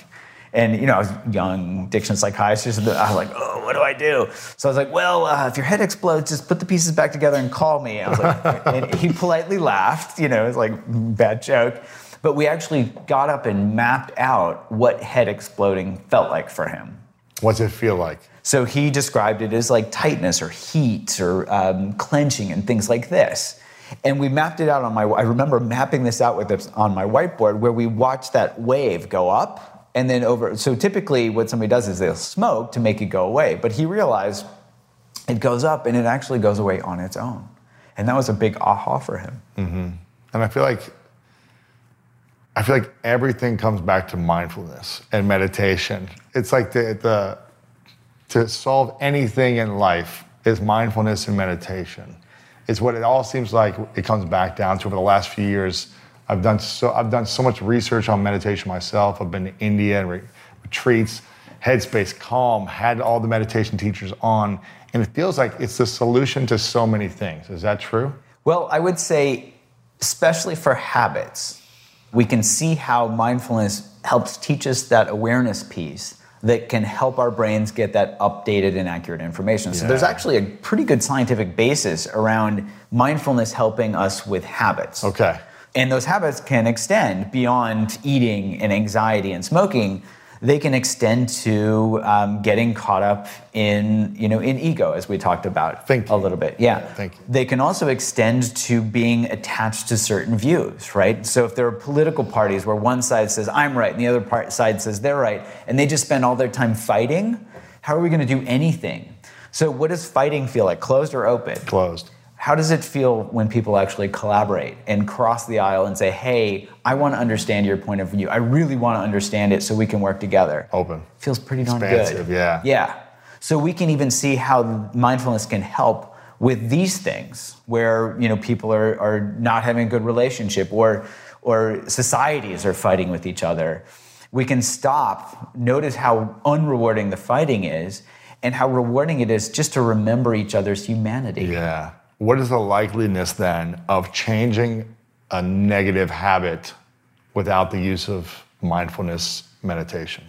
And you know, I was young addiction psychiatrist. And I was like, oh, what do I do? So I was like, well, uh, if your head explodes, just put the pieces back together and call me. And I was like, and he politely laughed. You know, it was like bad joke. But we actually got up and mapped out what head exploding felt like for him. What's it feel like? So he described it as like tightness or heat or um, clenching and things like this. And we mapped it out on my. I remember mapping this out with this on my whiteboard, where we watched that wave go up and then over so typically what somebody does is they'll smoke to make it go away but he realized it goes up and it actually goes away on its own and that was a big aha for him mm-hmm. and i feel like i feel like everything comes back to mindfulness and meditation it's like the, the to solve anything in life is mindfulness and meditation it's what it all seems like it comes back down to over the last few years I've done so I've done so much research on meditation myself. I've been to India and re- retreats, Headspace, Calm, had all the meditation teachers on, and it feels like it's the solution to so many things. Is that true? Well, I would say, especially for habits, we can see how mindfulness helps teach us that awareness piece that can help our brains get that updated and accurate information. So there's actually a pretty good scientific basis around mindfulness helping us with habits. Okay. And those habits can extend beyond eating and anxiety and smoking. They can extend to um, getting caught up in, you know, in ego, as we talked about Thinking. a little bit. Yeah. Thinking. They can also extend to being attached to certain views, right? So if there are political parties where one side says I'm right and the other part, side says they're right, and they just spend all their time fighting, how are we going to do anything? So what does fighting feel like, closed or open? Closed. How does it feel when people actually collaborate and cross the aisle and say, hey, I want to understand your point of view. I really want to understand it so we can work together? Open. Feels pretty darn Expansive, good. yeah. Yeah. So we can even see how mindfulness can help with these things where you know people are, are not having a good relationship or or societies are fighting with each other. We can stop, notice how unrewarding the fighting is, and how rewarding it is just to remember each other's humanity. Yeah. What is the likeliness then of changing a negative habit without the use of mindfulness meditation?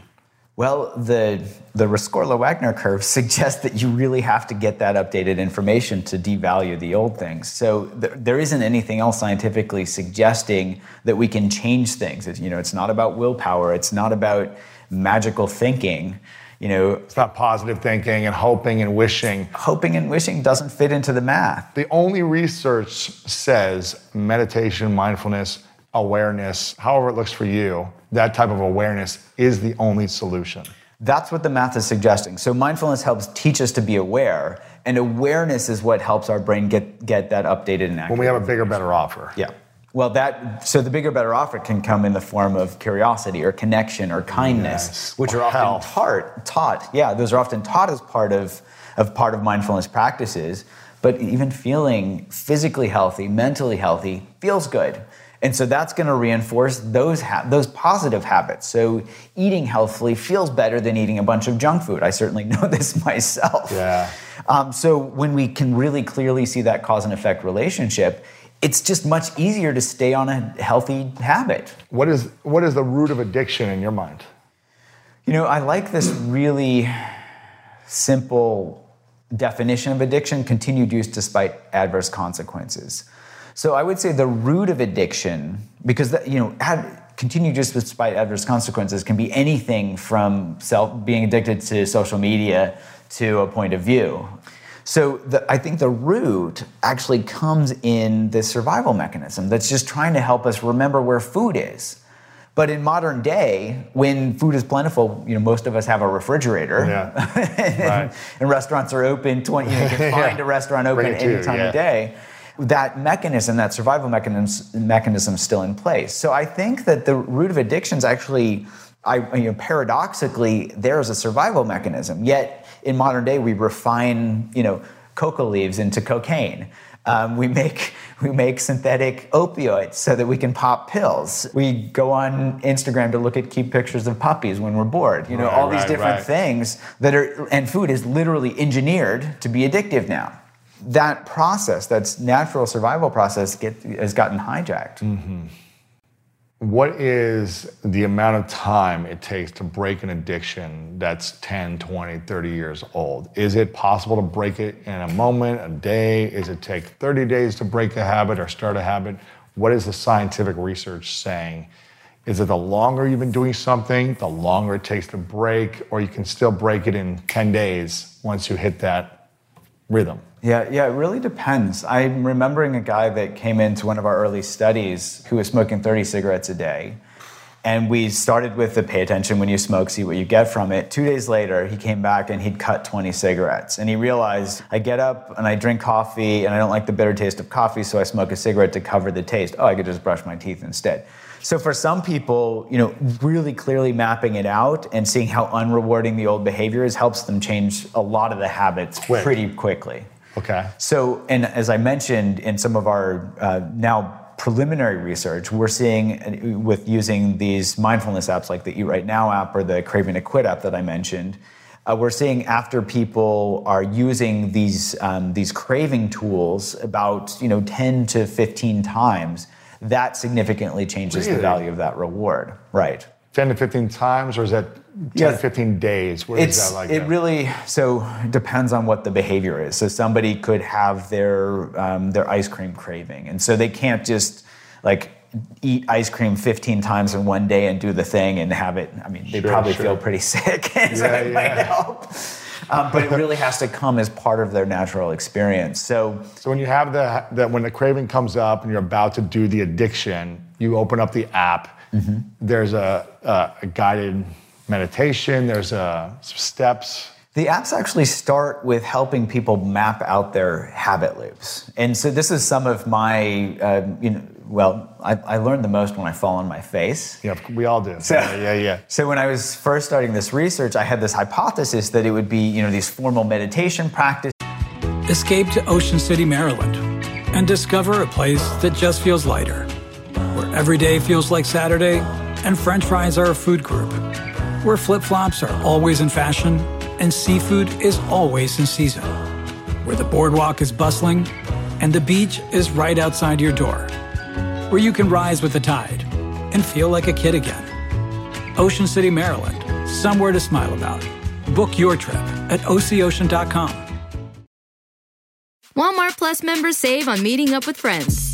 Well, the the Rescorla-Wagner curve suggests that you really have to get that updated information to devalue the old things. So th- there isn't anything else scientifically suggesting that we can change things. It's, you know, it's not about willpower. It's not about magical thinking. You know, It's not positive thinking and hoping and wishing. hoping and wishing doesn't fit into the math. The only research says meditation, mindfulness, awareness, however it looks for you, that type of awareness is the only solution. That's what the math is suggesting. So mindfulness helps teach us to be aware, and awareness is what helps our brain get get that updated and accurate. When we have a bigger, better offer. Yeah. Well, that so the bigger, better offer can come in the form of curiosity or connection or kindness, Yes. which are often taught. Taught, yeah, those are often taught as part of of part of mindfulness practices. But even feeling physically healthy, mentally healthy, feels good, and so that's going to reinforce those ha- those positive habits. So eating healthfully feels better than eating a bunch of junk food. I certainly know this myself. Yeah. Um, so when we can really clearly see that cause and effect relationship, it's just much easier to stay on a healthy habit. What is what is the root of addiction in your mind? You know, I like this really simple definition of addiction continued use despite adverse consequences. So I would say the root of addiction, because that, you know, ad, continued use despite adverse consequences can be anything from self being addicted to social media to a point of view. So the, I think the root actually comes in this survival mechanism that's just trying to help us remember where food is. But in modern day, when food is plentiful, you know, most of us have a refrigerator. Yeah. and, Right. and restaurants are open 20, you, know, you can Yeah. find a restaurant open Bring it to any time yeah. of day. That mechanism, that survival mechanism, mechanism is still in place. So I think that the root of addiction is actually, I, you know, paradoxically, there is a survival mechanism. Yet in modern day, we refine, you know, coca leaves into cocaine. Um, we make we make synthetic opioids so that we can pop pills. We go on Instagram to look at cute pictures of puppies when we're bored. You know, Right, all these right, different right. things that are and food is literally engineered to be addictive now. That process, that's natural survival process, get, has gotten hijacked. What is the amount of time it takes to break an addiction that's 10, 20, 30 years old? Is it possible to break it in a moment, a day? Is it take 30 days to break a habit or start a habit? What is the scientific research saying? Is it the longer you've been doing something, the longer it takes to break, or you can still break it in 10 days once you hit that rhythm? Yeah, yeah, it really depends. I'm remembering a guy that came into one of our early studies who was smoking 30 cigarettes a day. And we started with the pay attention when you smoke, see what you get from it. Two days later, he came back and he'd cut 20 cigarettes. And he realized I get up and I drink coffee and I don't like the bitter taste of coffee, so I smoke a cigarette to cover the taste. Oh, I could just brush my teeth instead. So for some people, you know, really clearly mapping it out and seeing how unrewarding the old behavior is helps them change a lot of the habits Quick. pretty quickly. Okay. So, and as I mentioned in some of our uh, now preliminary research, we're seeing uh, with using these mindfulness apps like the Eat Right Now app or the Craving to Quit app that I mentioned, uh, we're seeing after people are using these um, these craving tools about you know 10 to 15 times, that significantly changes the value of that reward. Right. 10 to 15 times, or is that 10 Yes. to 15 days? Where it's is that like? it that? really so depends on what the behavior is. So somebody could have their um, their ice cream craving, and so they can't just like eat ice cream 15 times in one day and do the thing and have it. I mean, they Sure, probably sure. feel pretty sick, so Yeah, it might yeah. help. Um, but it really has to come as part of their natural experience. So So when you have the that when the craving comes up and you're about to do the addiction, you open up the app. Mm-hmm. There's a, a, a guided meditation. There's a, some steps. The apps actually start with helping people map out their habit loops. And so this is some of my, uh, you know, well, I, I learned the most when I fall on my face. Yeah, we all do. So- yeah, yeah, yeah. So when I was first starting this research, I had this hypothesis that it would be, you know, these formal meditation practices. Escape to Ocean City, Maryland, and discover a place that just feels lighter, where every day feels like Saturday, and French fries are a food group, where flip flops are always in fashion, and seafood is always in season, where the boardwalk is bustling, and the beach is right outside your door, where you can rise with the tide and feel like a kid again. Ocean City, Maryland, somewhere to smile about. Book your trip at ococean.com. Walmart Plus members save on meeting up with friends.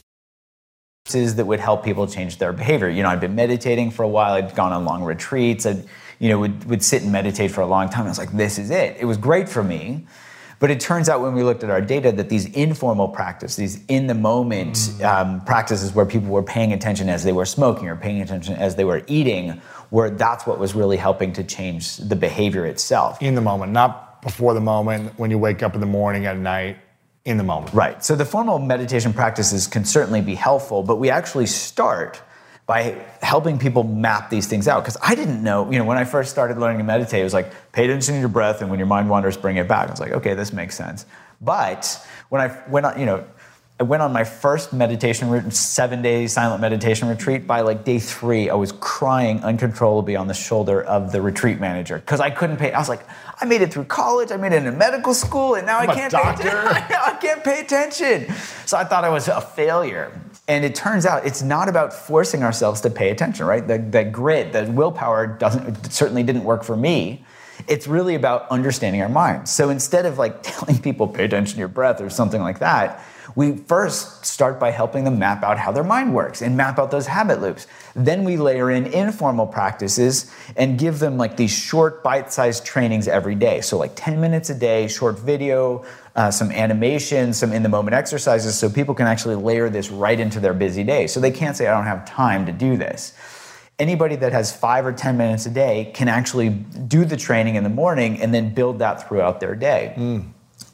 That would help people change their behavior. You know, I'd been meditating for a while. I'd gone on long retreats. I'd, you know, would, would sit and meditate for a long time. I was like, this is it. It was great for me. But it turns out when we looked at our data that these informal practices, these in the moment um, practices where people were paying attention as they were smoking or paying attention as they were eating, were that's what was really helping to change the behavior itself. In the moment, not before the moment, when you wake up in the morning, at night, in the moment. Right. So the formal meditation practices can certainly be helpful, but we actually start by helping people map these things out. Because I didn't know, you know, when I first started learning to meditate, it was like, pay attention to your breath, and when your mind wanders, bring it back. I was like, okay, this makes sense. But when I when I, you know, I went on my first meditation, seven day silent meditation retreat. By like day three, I was crying uncontrollably on the shoulder of the retreat manager because I couldn't pay. I was like, I made it through college, I made it into medical school, and now I'm I can't doctor. pay attention. I can't pay attention. So I thought I was a failure. And it turns out it's not about forcing ourselves to pay attention, right? That, that grit, that willpower doesn't certainly didn't work for me. It's really about understanding our minds. So instead of like telling people pay attention to your breath or something like that, we first start by helping them map out how their mind works and map out those habit loops. Then we layer in informal practices and give them like these short bite-sized trainings every day. So like 10 minutes a day, short video, uh, some animation, some in-the-moment exercises, so people can actually layer this right into their busy day. So they can't say, I don't have time to do this anybody that has five or 10 minutes a day can actually do the training in the morning and then build that throughout their day.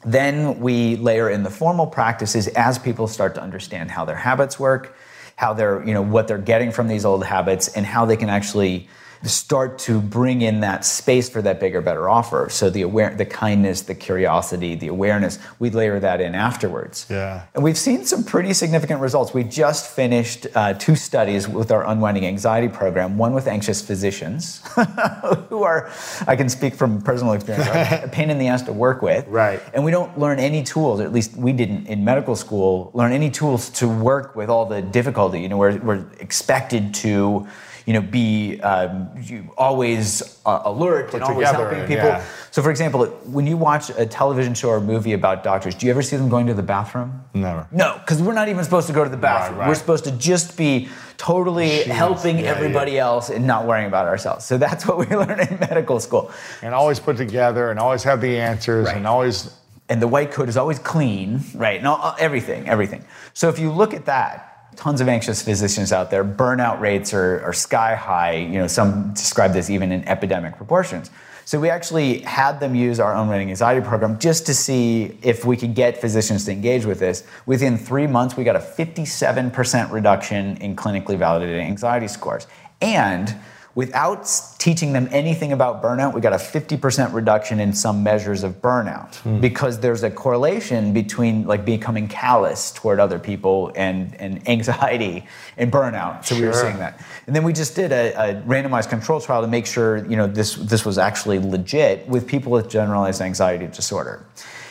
Then we layer in the formal practices as people start to understand how their habits work, how they're, you know, what they're getting from these old habits, and how they can actually start to bring in that space for that bigger, better offer. So the aware, the kindness, the curiosity, the awareness, we layer that in afterwards. Yeah. And we've seen some pretty significant results. We just finished uh, two studies with our Unwinding Anxiety program, one with anxious physicians, who are, I can speak from personal experience, a pain in the ass to work with. Right. And we don't learn any tools, or at least we didn't in medical school, learn any tools to work with all the difficulty. You know, we're, we're expected to, you know, be um, always uh, alert and always together, helping people. yeah. So, for example, when you watch a television show or movie about doctors, do you ever see them going to the bathroom? Never. No, because we're not even supposed to go to the bathroom. right. We're supposed to just be totally Jeez, helping yeah, everybody else and not worrying about ourselves. So that's what we learn in medical school. And always put together and always have the answers Right. and always And the white coat is always clean, right? And all, everything, everything. So if you look at that, tons of anxious physicians out there, burnout rates are, are sky high. You know, some describe this even in epidemic proportions. So we actually had them use our Unwinding Anxiety program just to see if we could get physicians to engage with this. Within three months, we got a 57% reduction in clinically validated anxiety scores. And without teaching them anything about burnout, we got a 50% reduction in some measures of burnout hmm. because there's a correlation between like becoming callous toward other people and, and anxiety and burnout. So we were seeing that. And then we just did a, a randomized control trial to make sure you know this this was actually legit with people with generalized anxiety disorder.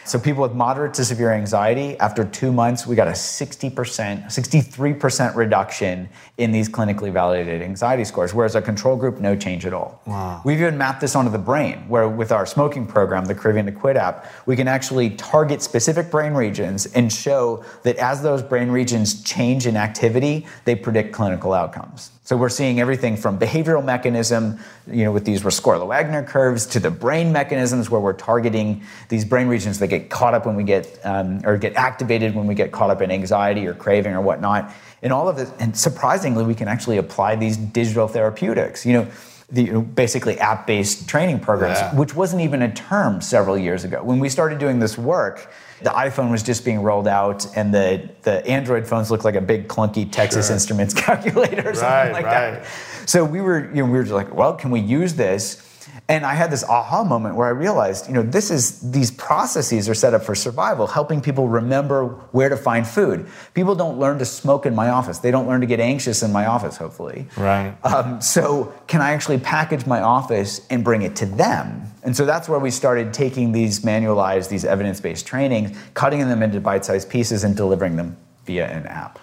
So people with moderate to severe anxiety, after two months, we got a 60%, 63% reduction in these clinically validated anxiety scores, whereas a control group, no change at all. Wow. We've even mapped this onto the brain, where with our smoking program, the Craving to Quit app, we can actually target specific brain regions and show that as those brain regions change in activity, they predict clinical outcomes. So we're seeing everything from behavioral mechanism, you know, with these Rescorla-Wagner curves, to the brain mechanisms where we're targeting these brain regions that get caught up when we get um, or get activated when we get caught up in anxiety or craving or whatnot. And all of it, and surprisingly, we can actually apply these digital therapeutics. You know, the you know, basically app-based training programs, Yeah. which wasn't even a term several years ago. When we started doing this work, the iPhone was just being rolled out, and the, the Android phones looked like a big clunky Texas Sure. Instruments calculator or something Right, like right. that. So we were, you know, we were just like, well, can we use this? And I had this aha moment where I realized, you know, this is these processes are set up for survival, helping people remember where to find food. People don't learn to smoke in my office. They don't learn to get anxious in my office, hopefully. Right. Um, so can I actually package my office and bring it to them? And so that's where we started taking these manualized, these evidence-based trainings, cutting them into bite-sized pieces and delivering them via an app.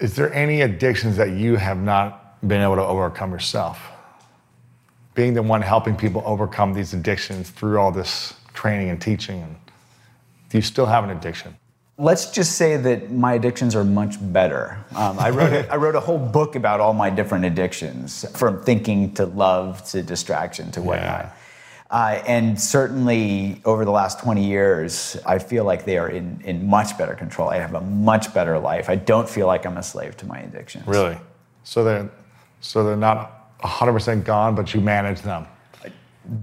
Is there any addictions that you have not been able to overcome yourself? Being the one helping people overcome these addictions through all this training and teaching, and do you still have an addiction? Let's just say that my addictions are much better. Um, I, wrote a, I wrote a whole book about all my different addictions, from thinking to love to distraction to whatnot. Yeah. Uh, and certainly over the last 20 years, I feel like they are in, in much better control. I have a much better life. I don't feel like I'm a slave to my addictions. Really? So they're so they're not 100% gone, but you manage them.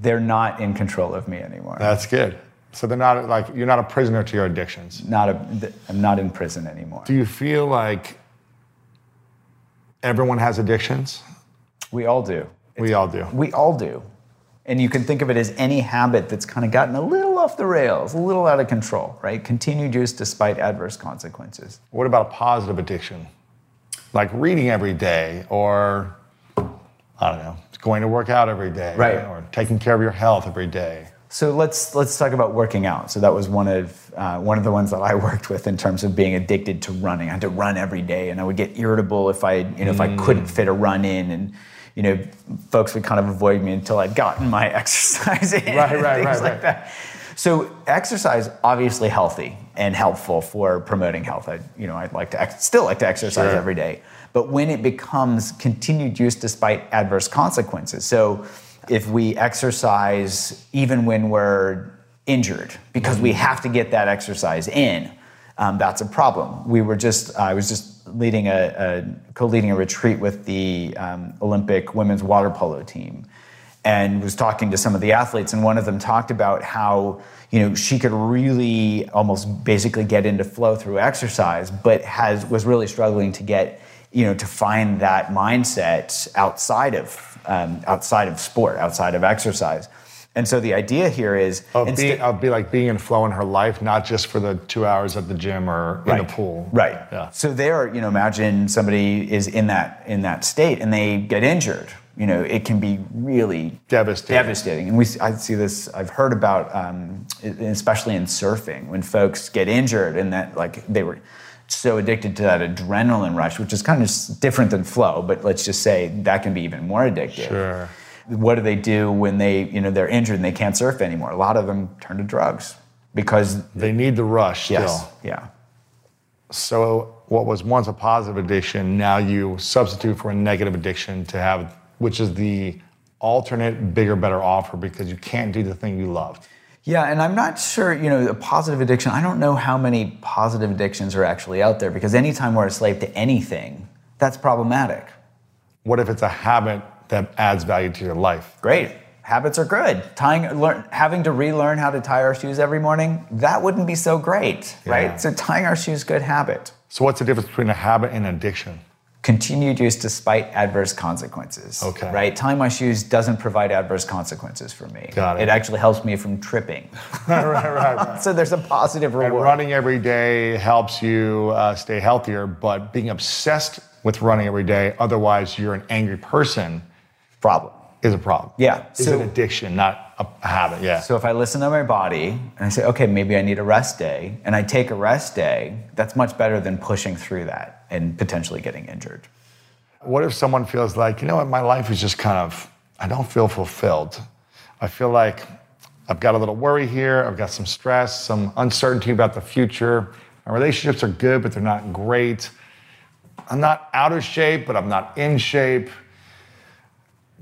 They're not in control of me anymore. That's good. So they're not like you're not a prisoner to your addictions. not a, I'm not in prison anymore. Do you feel like everyone has addictions? We all do. We all do. We all do. And you can think of it as any habit that's kind of gotten a little off the rails, a little out of control, right? Continued use despite adverse consequences. What about a positive addiction? Like reading every day or I don't know, going to work out every day Right. or taking care of your health every day. So let's let's talk about working out. So that was one of uh, one of the ones that I worked with in terms of being addicted to running. I had to run every day, and I would get irritable if I you know if I couldn't fit a run in, and you know folks would kind of avoid me until I'd gotten my exercise in, Right, right, things right, like right. that. So exercise obviously healthy and helpful for promoting health. I you know I'd like to ex- still like to exercise Sure. every day, but when it becomes continued use despite adverse consequences, so if we exercise even when we're injured because we have to get that exercise in, um, that's a problem. We were just I was just leading a, a co-leading a retreat with the um, Olympic women's water polo team and was talking to some of the athletes. And one of them talked about how you know she could really almost basically get into flow through exercise but has was really struggling to get you know to find that mindset outside of um, outside of sport outside of exercise and so the idea here is Of, instead- being, of be like being in flow in her life, not just for the two hours at the gym or in the pool. Right. Yeah. So there, you know, imagine somebody is in that in that state and they get injured. You know, it can be really Devastating. Devastating. And we, I see this. I've heard about, um, especially in surfing, when folks get injured and that like they were so addicted to that adrenaline rush, which is kind of different than flow, but let's just say that can be even more addictive. Sure. What do they do when they, you know, they're injured and they can't surf anymore? A lot of them turn to drugs because They need the rush still. yes, yeah. So what was once a positive addiction, now you substitute for a negative addiction to have, which is the alternate, bigger, better offer because you can't do the thing you love. Yeah, and I'm not sure, you know, a positive addiction, I don't know how many positive addictions are actually out there because anytime we're a slave to anything, that's problematic. What if it's a habit that adds value to your life? Great. Habits are good. Tying, learn, having to relearn how to tie our shoes every morning, that wouldn't be so great, Yeah. right? So tying our shoes, good habit. So what's the difference between a habit and addiction? Continued use despite adverse consequences. Okay. Right? Tying my shoes doesn't provide adverse consequences for me. Got it. It actually helps me from tripping. right, right, right. so there's a positive reward. running every day helps you uh, stay healthier, but being obsessed with running every day, otherwise you're an angry person, Problem. is a problem. Yeah, Is so- an addiction, not a habit. Yeah. So if I listen to my body and I say, okay, maybe I need a rest day, and I take a rest day, that's much better than pushing through that and potentially getting injured. What if someone feels like, you know what, my life is just kind of, I don't feel fulfilled. I feel like I've got a little worry here, I've got some stress, some uncertainty about the future. My relationships are good, but they're not great. I'm not out of shape, but I'm not in shape.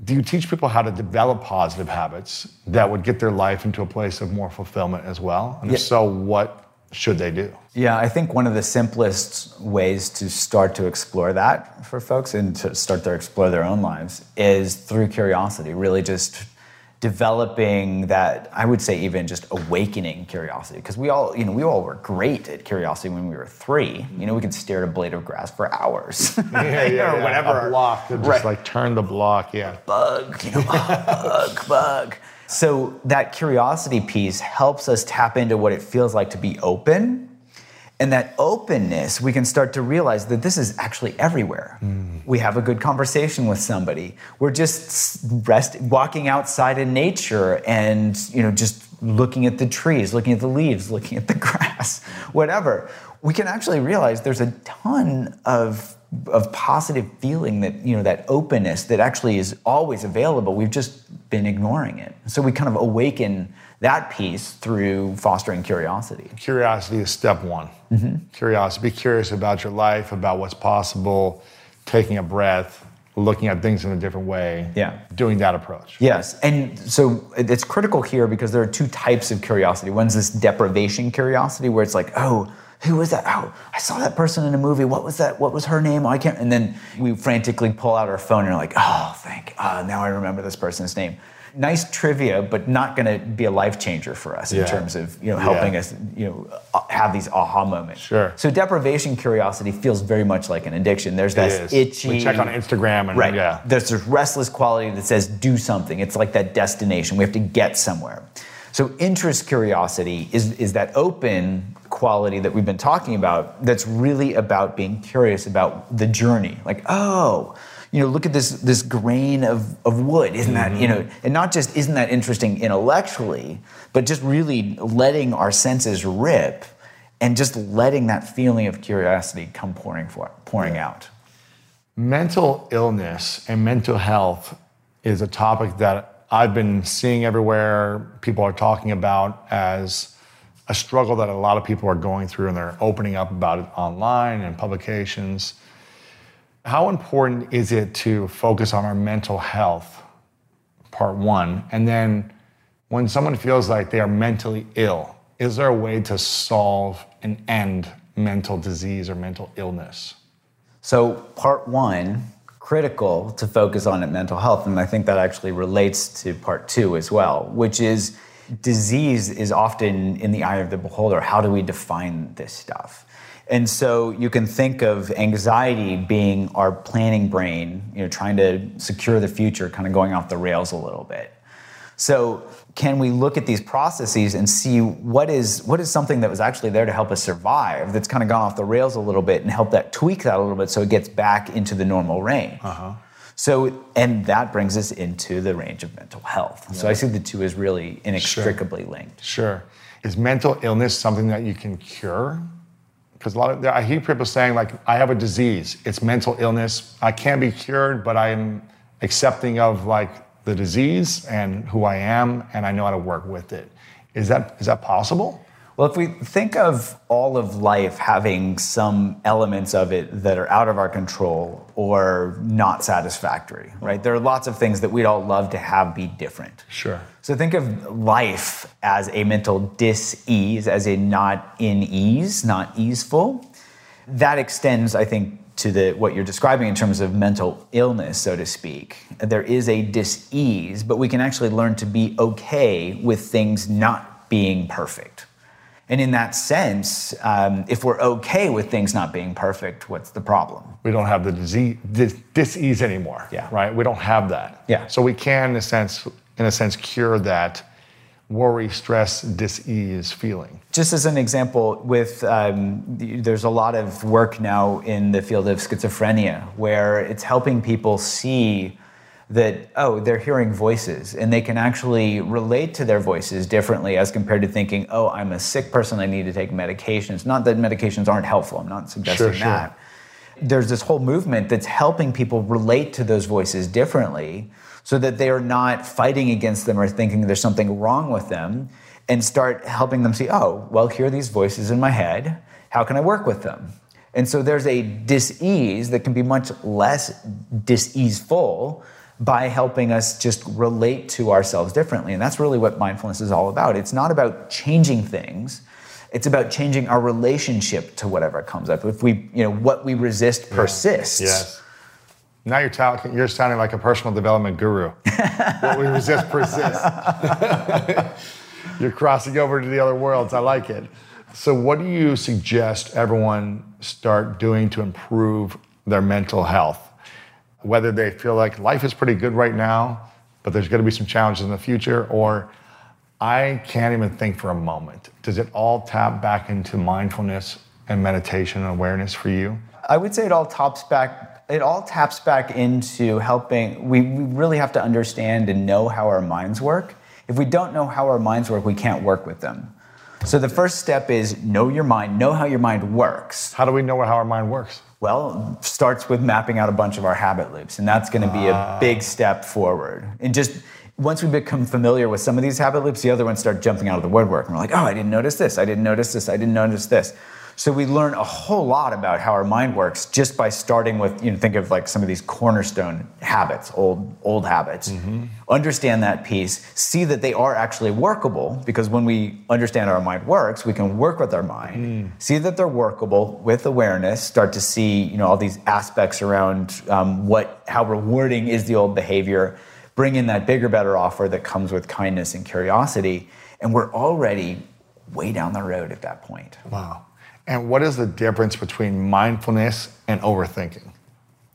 Do you teach people how to develop positive habits that would get their life into a place of more fulfillment as well? And if so, what should they do? Yeah, I think one of the simplest ways to start to explore that for folks and to start to explore their own lives is through curiosity, really just developing that i would say even just awakening curiosity because we all you know we all were great at curiosity when we were three you know we could stare at a blade of grass for hours or whatever A block, just Right. like turn the block, yeah. bug, you know, bug, bug. So that curiosity piece helps us tap into what it feels like to be open. And that openness, we can start to realize that this is actually everywhere. Mm. We have a good conversation with somebody. We're just rest, walking outside in nature and, you know, just looking at the trees, looking at the leaves, looking at the grass, whatever. We can actually realize there's a ton of of positive feeling that you know that openness that actually is always available we've just been ignoring it so we kind of awaken that piece through fostering curiosity Curiosity is step one. Curiosity. Be curious about your life, about what's possible, taking a breath, looking at things in a different way. Yeah. Doing that approach. yes and so it's critical here because there are two types of curiosity one's this deprivation curiosity where it's like oh who was that? Oh, I saw that person in a movie. What was that? What was her name? Oh, I can't. And then we frantically pull out our phone and are like, oh, thank. Uh, now I remember this person's name. Nice trivia, but not going to be a life changer for us in terms of you know helping Yeah. us you know have these aha moments. Sure. So deprivation curiosity feels very much like an addiction. There's It that is. itchy. We check on Instagram and Right. yeah. There's this restless quality that says do something. It's like that destination. We have to get somewhere. So interest curiosity is, is that open quality that we've been talking about that's really about being curious about the journey. Like, oh, you know, look at this this grain of, of wood. Isn't that, you mm-hmm. know, and not just isn't that interesting intellectually, but just really letting our senses rip and just letting that feeling of curiosity come pouring for, pouring out. Mental illness and mental health is a topic that I've been seeing everywhere. People are talking about as a struggle that a lot of people are going through and they're opening up about it online and publications. How important is it to focus on our mental health, part one? And then when someone feels like they are mentally ill, is there a way to solve and end mental disease or mental illness? So, part one, critical to focus on at mental health, and I think that actually relates to part two as well, which is disease is often in the eye of the beholder. How do we define this stuff? And so you can think of anxiety being our planning brain, you know, trying to secure the future, kind of going off the rails a little bit. So can we look at these processes and see what is what is something that was actually there to help us survive that's kind of gone off the rails a little bit and help that tweak that a little bit so it gets back into the normal range. Uh-huh. So and that brings us into the range of mental health. So I see the two as really inextricably linked. Sure. Is mental illness something that you can cure? Because a lot of I hear people saying like, I have a disease. It's mental illness. I can't be cured, but I am accepting of like the disease and who I am, and I know how to work with it. Is that is that possible? Well, if we think of all of life having some elements of it that are out of our control or not satisfactory, right? There are lots of things that we'd all love to have be different. Sure. So think of life as a mental dis-ease, as a not in ease, not easeful. That extends, I think, to the what you're describing in terms of mental illness, so to speak. There is a dis-ease, but we can actually learn to be okay with things not being perfect. And in that sense, um, if we're okay with things not being perfect, what's the problem? We don't have the disease, dis- dis-ease anymore. Yeah. Right. We don't have that. Yeah. So we can, in a sense, in a sense, cure that worry, stress, dis-ease feeling. Just as an example, with um, there's a lot of work now in the field of schizophrenia where it's helping people see that oh they're hearing voices and they can actually relate to their voices differently as compared to thinking oh i'm a sick person i need to take medications. Not that medications aren't helpful i'm not suggesting Sure, sure. that. There's this whole movement that's helping people relate to those voices differently so that they are not fighting against them or thinking there's something wrong with them and start helping them see oh well here are these voices in my head. How can i work with them? And so there's a dis-ease that can be much less dis-easeful by helping us just relate to ourselves differently and that's really what mindfulness is all about it's not about changing things it's about changing our relationship to whatever comes up if we you know what we resist persists Yes. Now you're talking. You're sounding like a personal development guru. what we resist persists. you're crossing over to the other worlds. I like it. So, what do you suggest everyone start doing to improve their mental health? Whether they feel like life is pretty good right now, but there's going to be some challenges in the future, or I can't even think for a moment. Does it all tap back into mindfulness and meditation and awareness for you? I would say it all tops back. It all taps back into helping. We, we really have to understand and know how our minds work. If we don't know how our minds work, we can't work with them. So the first step is know your mind, know how your mind works. How do we know how our mind works? Well, starts with mapping out a bunch of our habit loops, and that's going to be a ah. big step forward. And just once we become familiar with some of these habit loops, the other ones start jumping out of the woodwork, and we're like, oh, I didn't notice this, I didn't notice this, I didn't notice this. So we learn a whole lot about how our mind works just by starting with, you know, think of like some of these cornerstone habits, old old habits. Understand that piece, see that they are actually workable, because when we understand how our mind works, we can work with our mind. See that they're workable with awareness. Start to see, you know, all these aspects around um, what, how rewarding is the old behavior. Bring in that bigger, better offer that comes with kindness and curiosity, and we're already way down the road at that point. Wow. And what is the difference between mindfulness and overthinking?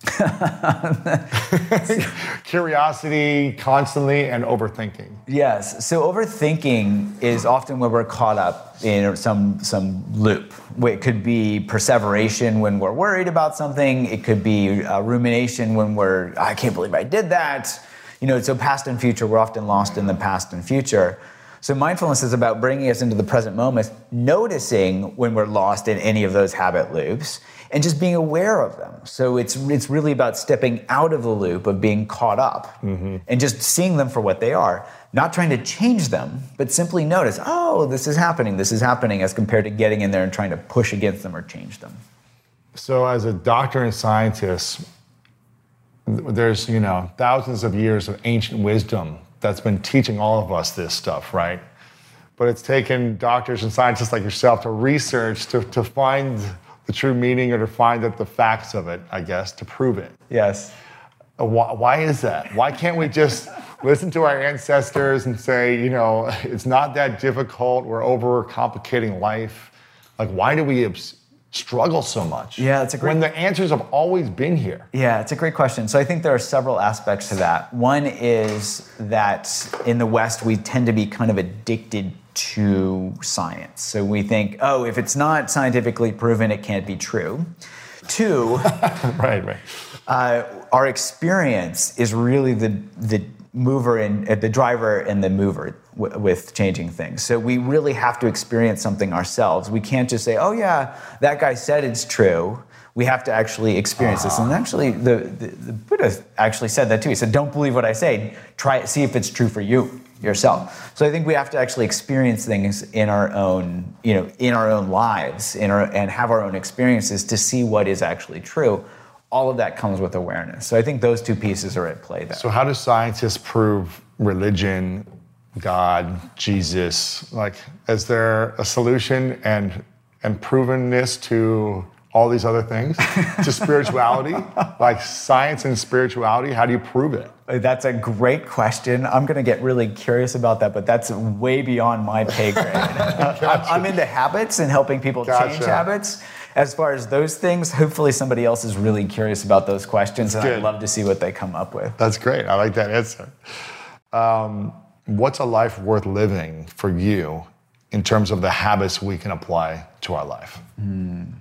Curiosity constantly and overthinking. Yes. So overthinking is often where we're caught up in some some loop. It could be perseveration when we're worried about something. It could be uh, rumination when we're I can't believe I did that. You know, so past and future, we're often lost in the past and future. So mindfulness is about bringing us into the present moment, noticing when we're lost in any of those habit loops, and just being aware of them. So it's it's really about stepping out of the loop of being caught up mm-hmm. and just seeing them for what they are, not trying to change them, but simply notice, oh, this is happening, this is happening, as compared to getting in there and trying to push against them or change them. So, as a doctor and scientist, there's you know thousands of years of ancient wisdom that's been teaching all of us this stuff, right? But it's taken doctors and scientists like yourself to research to, to find the true meaning or to find that the facts of it, I guess, to prove it. Yes. Uh, Why, why is that? Why can't we just listen to our ancestors and say, you know, it's not that difficult, we're overcomplicating life? Like, why do we obs- struggle so much? Yeah, it's a great- When the answers have always been here. Yeah, it's a great question. So I think there are several aspects to that. One is that in the West, we tend to be kind of addicted to science. So we think, oh, if it's not scientifically proven, it can't be true. Two, Right, right. uh, our experience is really the the mover and uh, the driver and the mover w- with changing things. So we really have to experience something ourselves. We can't just say, "Oh yeah, that guy said it's true." We have to actually experience this. And actually, the, the, the Buddha actually said that too. He said, "Don't believe what I say. Try it. See if it's true for you." yourself. So I think we have to actually experience things in our own, you know, in our own lives, in our, and have our own experiences to see what is actually true. All of that comes with awareness. So I think those two pieces are at play there. So, how do scientists prove religion, God, Jesus? Like, is there a solution and and provenness to all these other things? to spirituality, like science and spirituality. How do you prove it? Uh, that's a great question. I'm going to get really curious about that, but that's way beyond my pay grade. gotcha. I'm into habits and helping people gotcha. change habits. As far as those things, hopefully somebody else is really curious about those questions, that's and good. I'd love to see what they come up with. That's great. I like that answer. Um, what's a life worth living for you in terms of the habits we can apply to our life? Mm.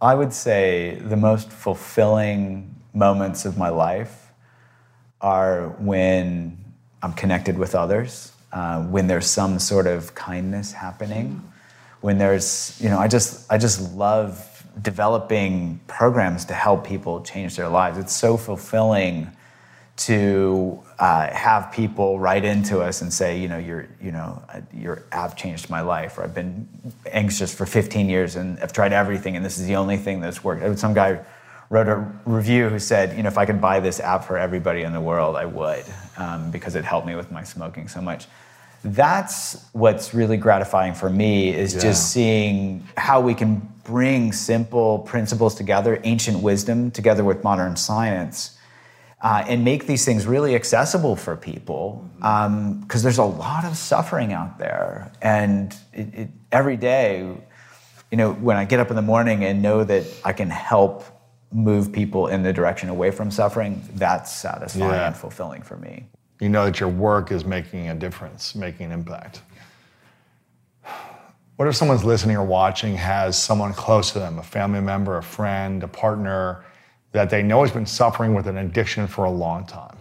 I would say the most fulfilling moments of my life are when I'm connected with others, uh, when there's some sort of kindness happening, when there's, you know, I just, I just love developing programs to help people change their lives. It's so fulfilling to uh, have people write into us and say, you know, your, you know, your app changed my life, or I've been anxious for 15 years and I've tried everything, and this is the only thing that's worked. Some guy wrote a review who said, you know, if I could buy this app for everybody in the world, I would, um, because it helped me with my smoking so much. That's what's really gratifying for me is yeah. just seeing how we can bring simple principles together, ancient wisdom together with modern science uh, and make these things really accessible for people because um, there's a lot of suffering out there and it, it, every day you know when i get up in the morning and know that i can help move people in the direction away from suffering that's satisfying yeah. and fulfilling for me you know that your work is making a difference making an impact what if someone's listening or watching has someone close to them a family member a friend a partner that they know has been suffering with an addiction for a long time.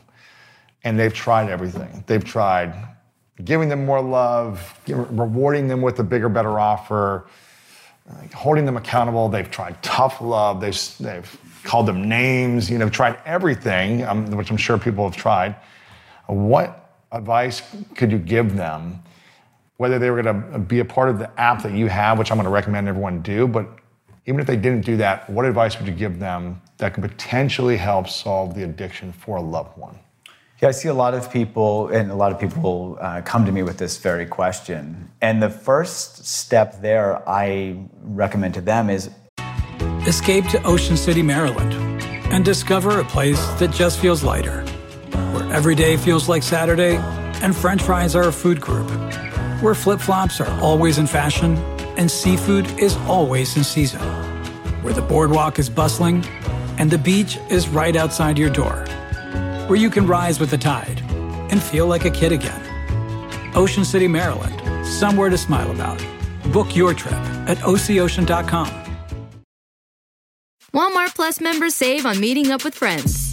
And they've tried everything. They've tried giving them more love, rewarding them with a bigger, better offer, holding them accountable. They've tried tough love. They've, they've called them names, you know, tried everything, um, which I'm sure people have tried. What advice could you give them? Whether they were going to be a part of the app that you have, which I'm going to recommend everyone do, but even if they didn't do that, what advice would you give them that could potentially help solve the addiction for a loved one? Yeah, I see a lot of people, and a lot of people uh, come to me with this very question. And the first step there I recommend to them is escape to Ocean City, Maryland, and discover a place that just feels lighter, where every day feels like Saturday, and French fries are a food group, where flip flops are always in fashion and seafood is always in season, where the boardwalk is bustling and the beach is right outside your door, where you can rise with the tide and feel like a kid again. Ocean City, Maryland, somewhere to smile about. Book your trip at OCOcean.com. Walmart Plus members save on meeting up with friends.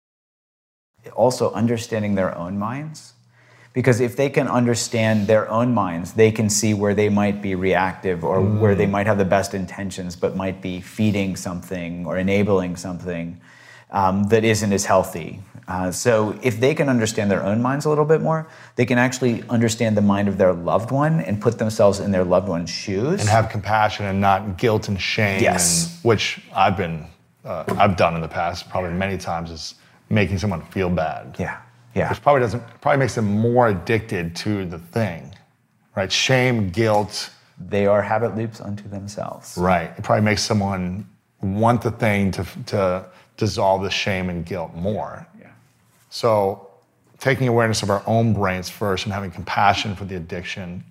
also understanding their own minds. Because if they can understand their own minds, they can see where they might be reactive or mm. where they might have the best intentions, but might be feeding something or enabling something um, that isn't as healthy. Uh, so if they can understand their own minds a little bit more, they can actually understand the mind of their loved one and put themselves in their loved one's shoes and have compassion and not guilt and shame. Yes, and, which I've been, uh, I've done in the past, probably many times. Is making someone feel bad. Yeah. Yeah. Which probably doesn't probably makes them more addicted to the thing. Right? Shame, guilt. They are habit loops unto themselves. Right. It probably makes someone want the thing to to dissolve the shame and guilt more. Yeah. So taking awareness of our own brains first and having compassion for the addiction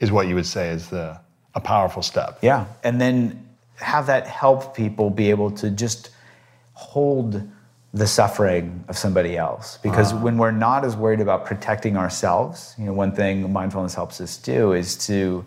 is what you would say is the a powerful step. Yeah. And then have that help people be able to just hold the suffering of somebody else. Because uh. when we're not as worried about protecting ourselves, you know, one thing mindfulness helps us do is to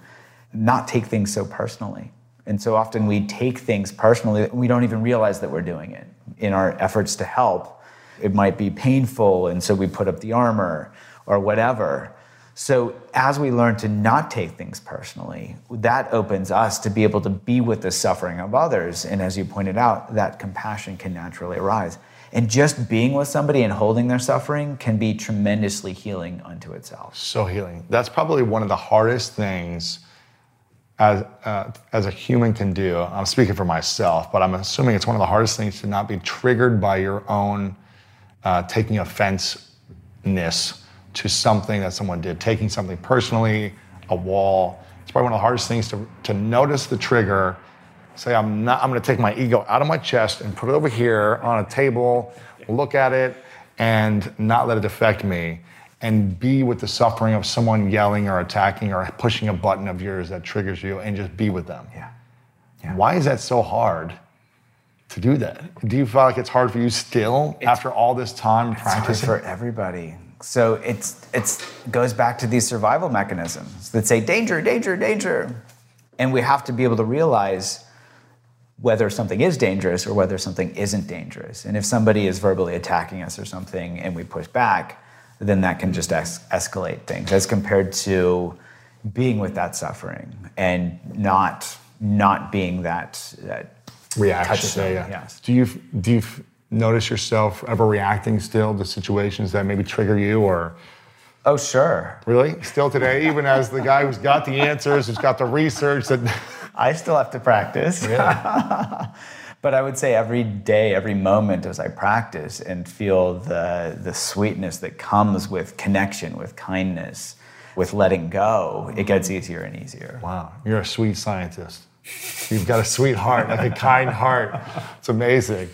not take things so personally. And so often we take things personally, we don't even realize that we're doing it. In our efforts to help, it might be painful, and so we put up the armor or whatever. So, as we learn to not take things personally, that opens us to be able to be with the suffering of others. And as you pointed out, that compassion can naturally arise. And just being with somebody and holding their suffering can be tremendously healing unto itself. So healing. That's probably one of the hardest things as, uh, as a human can do. I'm speaking for myself, but I'm assuming it's one of the hardest things to not be triggered by your own uh, taking offense-ness to something that someone did, taking something personally, a wall. It's probably one of the hardest things to, to notice the trigger, say, I'm not, I'm gonna take my ego out of my chest and put it over here on a table, look at it, and not let it affect me, and be with the suffering of someone yelling or attacking or pushing a button of yours that triggers you, and just be with them. Yeah. Why is that so hard to do that? Do you feel like it's hard for you still after all this time It's hard for everybody. So it's it's goes back to these survival mechanisms that say danger, danger, danger, and we have to be able to realize whether something is dangerous or whether something isn't dangerous. And if somebody is verbally attacking us or something, and we push back, then that can just es- escalate things as compared to being with that suffering and not not being that that reaction. yeah, yeah. yes. Do you do you notice yourself ever reacting still to situations that maybe trigger you, or Oh sure. really still today, even as the guy who's got the answers, who's got the research that I still have to practice. but I would say every day, every moment as I practice and feel the, the sweetness that comes with connection, with kindness, with letting go, it gets mm-hmm. easier and easier. wow, you're a sweet scientist. You've got a sweet heart, like a kind heart. It's amazing.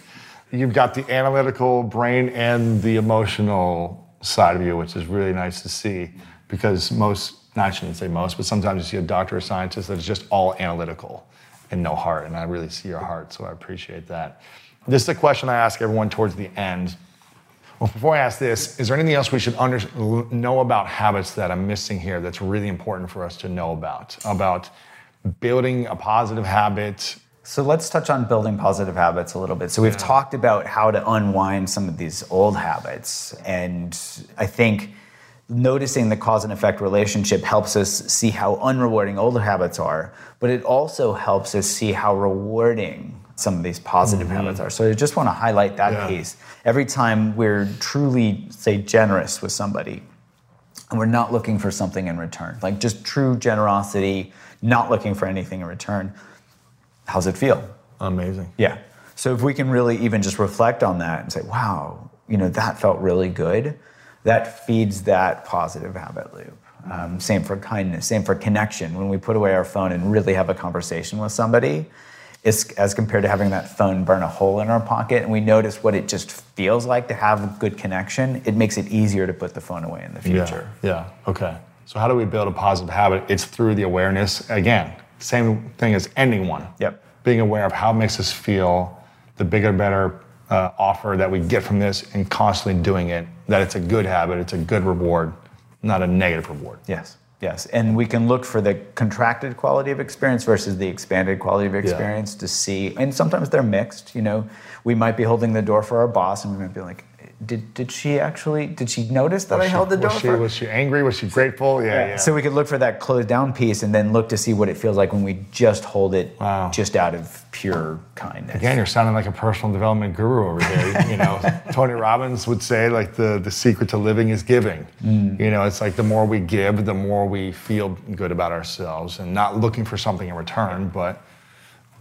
You've got the analytical brain and the emotional side of you, which is really nice to see because most, not I shouldn't say most, but sometimes you see a doctor or scientist that's just all analytical and no heart. And I really see your heart, so I appreciate that. This is a question I ask everyone towards the end. Well, before I ask this, is there anything else we should under, know about habits that I'm missing here that's really important for us to know about? About building a positive habit. So let's touch on building positive habits a little bit. So we've talked about how to unwind some of these old habits. And I think noticing the cause and effect relationship helps us see how unrewarding old habits are, but it also helps us see how rewarding some of these positive mm-hmm. habits are. So I just want to highlight that Yeah. piece. Every time we're truly, say, generous with somebody, and we're not looking for something in return, like just true generosity, not looking for anything in return, how's it feel? Amazing. Yeah. So if we can really even just reflect on that and say, wow, you know, that felt really good, that feeds that positive habit loop. Um, same for kindness, same for connection. When we put away our phone and really have a conversation with somebody, it's, as compared to having that phone burn a hole in our pocket and we notice what it just feels like to have a good connection, it makes it easier to put the phone away in the future. Yeah. Yeah. Okay. So how do we build a positive habit? It's through the awareness. Again, same thing as ending one. Yep. Being aware of how it makes us feel, the bigger, better uh, offer that we get from this, and constantly doing it. That it's a good habit. It's a good reward, not a negative reward. Yes, yes. And we can look for the contracted quality of experience versus the expanded quality of experience to see. And sometimes they're mixed. You know, we might be holding the door for our boss, and we might be like, "Did did she actually? Did she notice that I held the door was she, for?" was she angry? Was she grateful? Yeah. Yeah. So we could look for that closed down piece, and then look to see what it feels like when we just hold it, Wow. just out of pure kindness. Again, you're sounding like a personal development guru over here. You know, Tony Robbins would say like the, the secret to living is giving. Mm. You know, it's like the more we give, the more we feel good about ourselves and not looking for something in return, but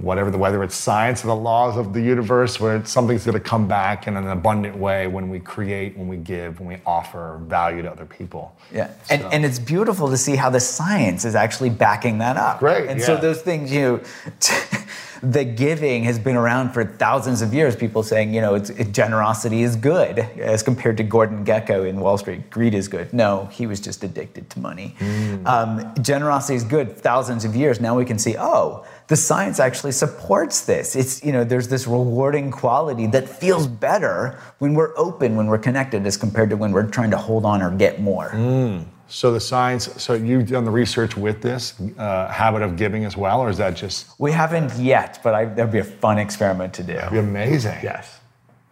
whatever the whether it's science or the laws of the universe where something's going to come back in an abundant way when we create, when we give, when we offer value to other people. Yeah, and, and it's beautiful to see how the science is actually backing that up. Great, And so those things, you know, the giving has been around for thousands of years. People saying, you know, it's, it, generosity is good as compared to Gordon Gekko in Wall Street. Greed is good. No, he was just addicted to money. Mm. Um, generosity is good. Thousands of years. Now we can see, oh, the science actually supports this. It's, you know, there's this rewarding quality that feels better when we're open, when we're connected, as compared to when we're trying to hold on or get more. Mm. So the science, so you've done the research with this uh, habit of giving as well, or is that just We haven't yet, but I, that'd be a fun experiment to do. be amazing? Yes.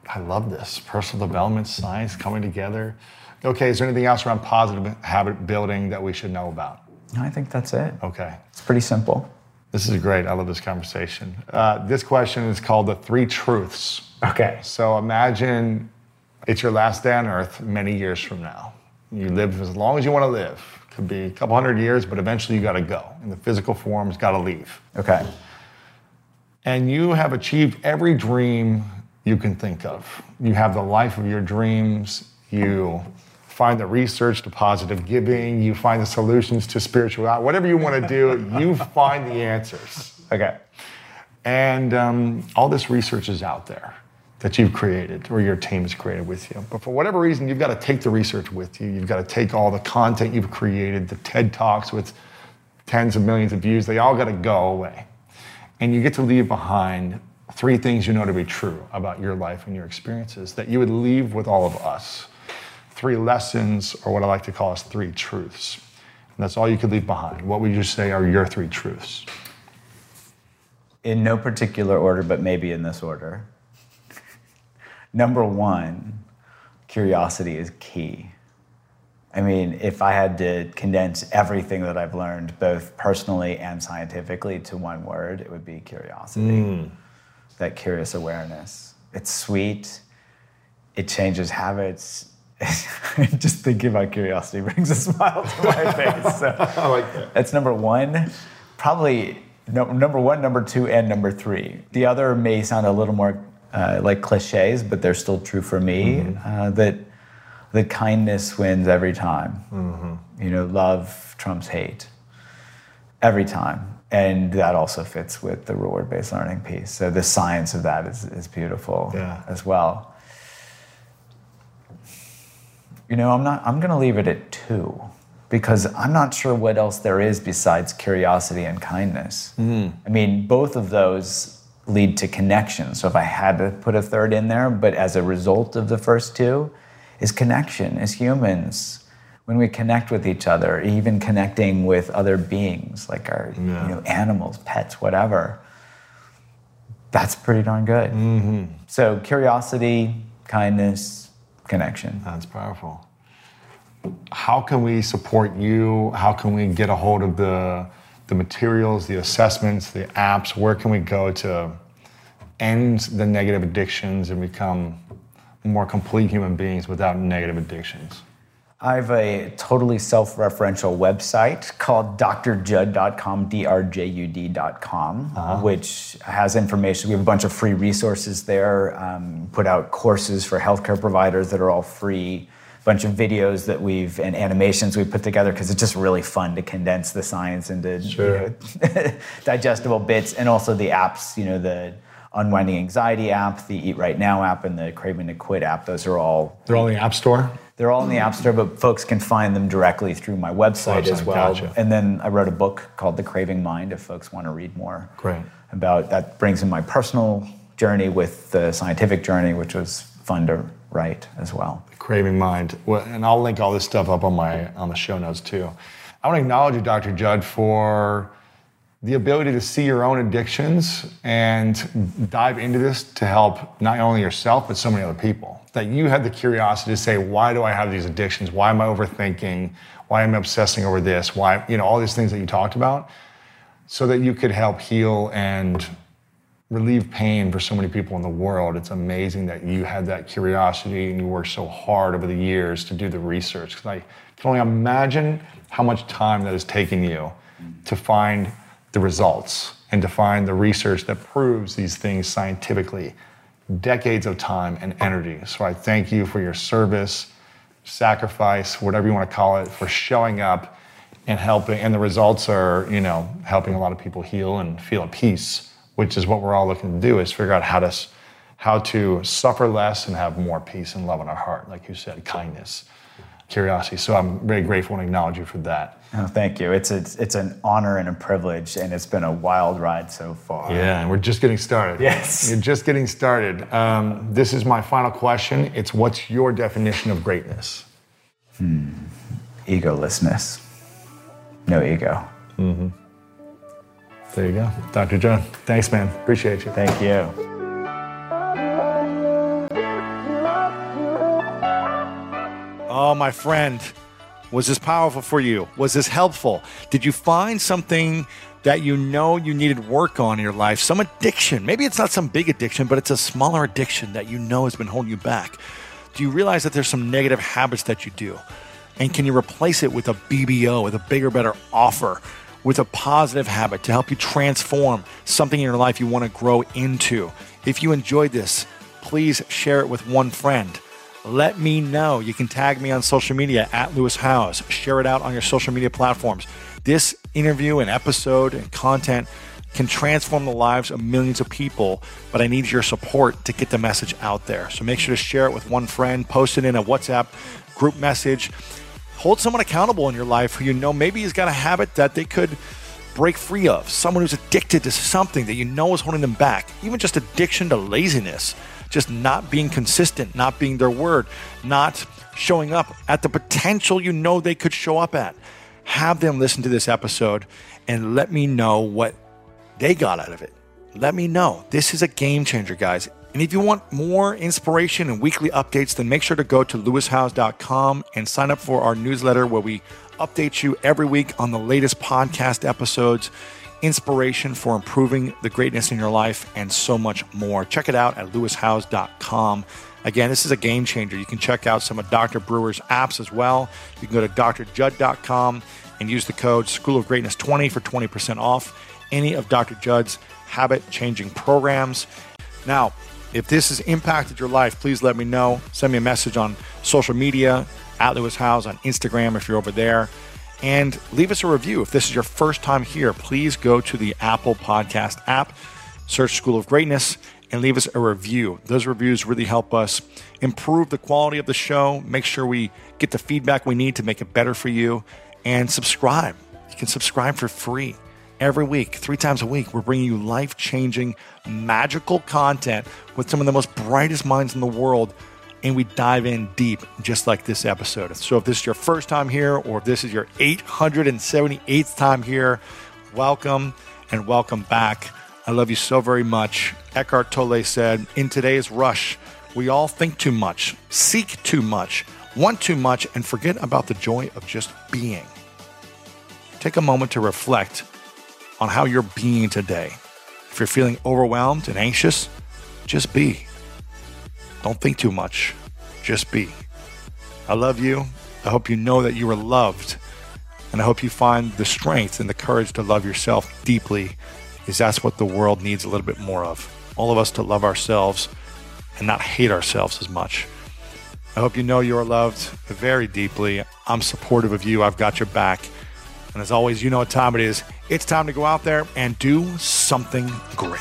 I love this personal development, science coming together. Okay, is there anything else around positive habit building that we should know about? I think that's it. Okay. It's pretty simple. This is great. I love this conversation. Uh, this question is called the three truths. Okay. So imagine it's your last day on earth many years from now. You live as long as you want to live. Could be a couple hundred years, but eventually you got to go. And the physical form's got to leave. Okay. And you have achieved every dream you can think of. You have the life of your dreams. You find the research to positive giving. You find the solutions to spirituality. Whatever you want to do, you find the answers. Okay. And um, all this research is out there that you've created or your team has created with you. But for whatever reason, you've got to take the research with you. You've got to take all the content you've created, the TED Talks with tens of millions of views, they all got to go away. And you get to leave behind three things you know to be true about your life and your experiences that you would leave with all of us. Three lessons, or what I like to call as three truths. And that's all you could leave behind. What would you say are your three truths? In no particular order, but maybe in this order. Number one, curiosity is key. I mean, if I had to condense everything that I've learned, both personally and scientifically, to one word, it would be curiosity. Hmm. That curious awareness. It's sweet, it changes habits. Just thinking about curiosity brings a smile to my face. So I like that. that's number one. Probably no, number one, number two, and number three. The other may sound a little more uh, like cliches, but they're still true for me. Uh, that the kindness wins every time. You know, love trumps hate every time. And that also fits with the reward based learning piece. So the science of that is, is beautiful Yeah. as well. You know, I'm not I'm gonna leave it at two because I'm not sure what else there is besides curiosity and kindness. Mm-hmm. I mean, both of those lead to connection. So if I had to put a third in there, but as a result of the first two, is connection as humans. When we connect with each other, even connecting with other beings like our you know, animals, pets, whatever, that's pretty darn good. Mm-hmm. So curiosity, kindness, connection. That's powerful. How can we support you? How can we get a hold of the, the materials, the assessments, the apps? Where can we go to end the negative addictions and become more complete human beings without negative addictions? I have a totally self referential website called drjud.com, drjud.com, which has information. We have a bunch of free resources there, um, put out courses for healthcare providers that are all free, a bunch of videos that we've, and animations we've put together because it's just really fun to condense the science into you know, digestible bits and also the apps, you know, the Unwinding Anxiety app, the Eat Right Now app, and the Craving to Quit app. Those are all They're all in the App Store. they're all in the App Store, but folks can find them directly through my website, as well. gotcha. And then I wrote a book called The Craving Mind if folks want to read more Great. about that brings in my personal journey with the scientific journey, which was fun to write as well. Craving Mind. Well, and I'll link all this stuff up on my on the show notes too. I want to acknowledge you, Dr. Jud, for the ability to see your own addictions and dive into this to help not only yourself but so many other people. That you had the curiosity to say, why do I have these addictions? Why am I overthinking? Why am I obsessing over this? Why, you know, all these things that you talked about, so that you could help heal and relieve pain for so many people in the world. It's amazing that you had that curiosity and you worked so hard over the years to do the research. 'Cause I can only imagine how much time that has taken you to find the results and to find the research that proves these things scientifically. Decades of time and energy. So I thank you for your service, sacrifice, whatever you want to call it, for showing up and helping. And the results are, you know, helping a lot of people heal and feel at peace, which is what we're all looking to do is figure out how to, how to suffer less and have more peace and love in our heart. Like you said, kindness, curiosity. So I'm very grateful and acknowledge you for that. Oh, thank you. It's, a, it's an honor and a privilege, and it's been a wild ride so far. Yeah, and we're just getting started. Yes. You're just getting started. Um, this is my final question. It's what's your definition of greatness? Egolessness. No ego. There you go. Dr. John, thanks, man. Appreciate you. Thank you. Oh, my friend, Was this powerful for you? Was this helpful? Did you find something that you know you needed work on in your life? Some addiction. Maybe it's not some big addiction, but it's a smaller addiction that you know has been holding you back. Do you realize that there's some negative habits that you do? And can you replace it with a BBO, with a bigger, better offer, with a positive habit to help you transform something in your life you want to grow into? If you enjoyed this, please share it with one friend let me know. You can tag me on social media at Lewis Howes. Share it out on your social media platforms. This interview and episode and content can transform the lives of millions of people, but I need your support to get the message out there. So make sure to share it with one friend, post it in a WhatsApp group message. Hold someone accountable in your life who you know maybe has got a habit that they could break free of. Someone who's addicted to something that you know is holding them back, even just addiction to laziness just not being consistent, not being their word, not showing up at the potential you know they could show up at. Have them listen to this episode and let me know what they got out of it. Let me know. This is a game changer, guys. And if you want more inspiration and weekly updates, then make sure to go to lewishowes.com and sign up for our newsletter where we update you every week on the latest podcast episodes inspiration for improving the greatness in your life, and so much more. Check it out at lewishowes.com. Again, this is a game changer. You can check out some of Dr. Brewer's apps as well. You can go to drjud.com and use the code School of Greatness 20 for 20% off any of Dr. Jud's habit changing programs. Now, if this has impacted your life, please let me know. Send me a message on social media at Lewis Howes on Instagram if you're over there and leave us a review. If this is your first time here, please go to the Apple Podcast app, search School of Greatness, and leave us a review. Those reviews really help us improve the quality of the show, make sure we get the feedback we need to make it better for you, and subscribe. You can subscribe for free every week, three times a week. We're bringing you life changing, magical content with some of the most brightest minds in the world and we dive in deep, just like this episode. So, if this is your first time here, or if this is your 878th time here, welcome and welcome back. I love you so very much. Eckhart Tolle said, In today's rush, we all think too much, seek too much, want too much, and forget about the joy of just being. Take a moment to reflect on how you're being today. If you're feeling overwhelmed and anxious, just be. Don't think too much. Just be. I love you. I hope you know that you are loved. And I hope you find the strength and the courage to love yourself deeply, because that's what the world needs a little bit more of. All of us to love ourselves and not hate ourselves as much. I hope you know you are loved very deeply. I'm supportive of you. I've got your back. And as always, you know what time it is. It's time to go out there and do something great.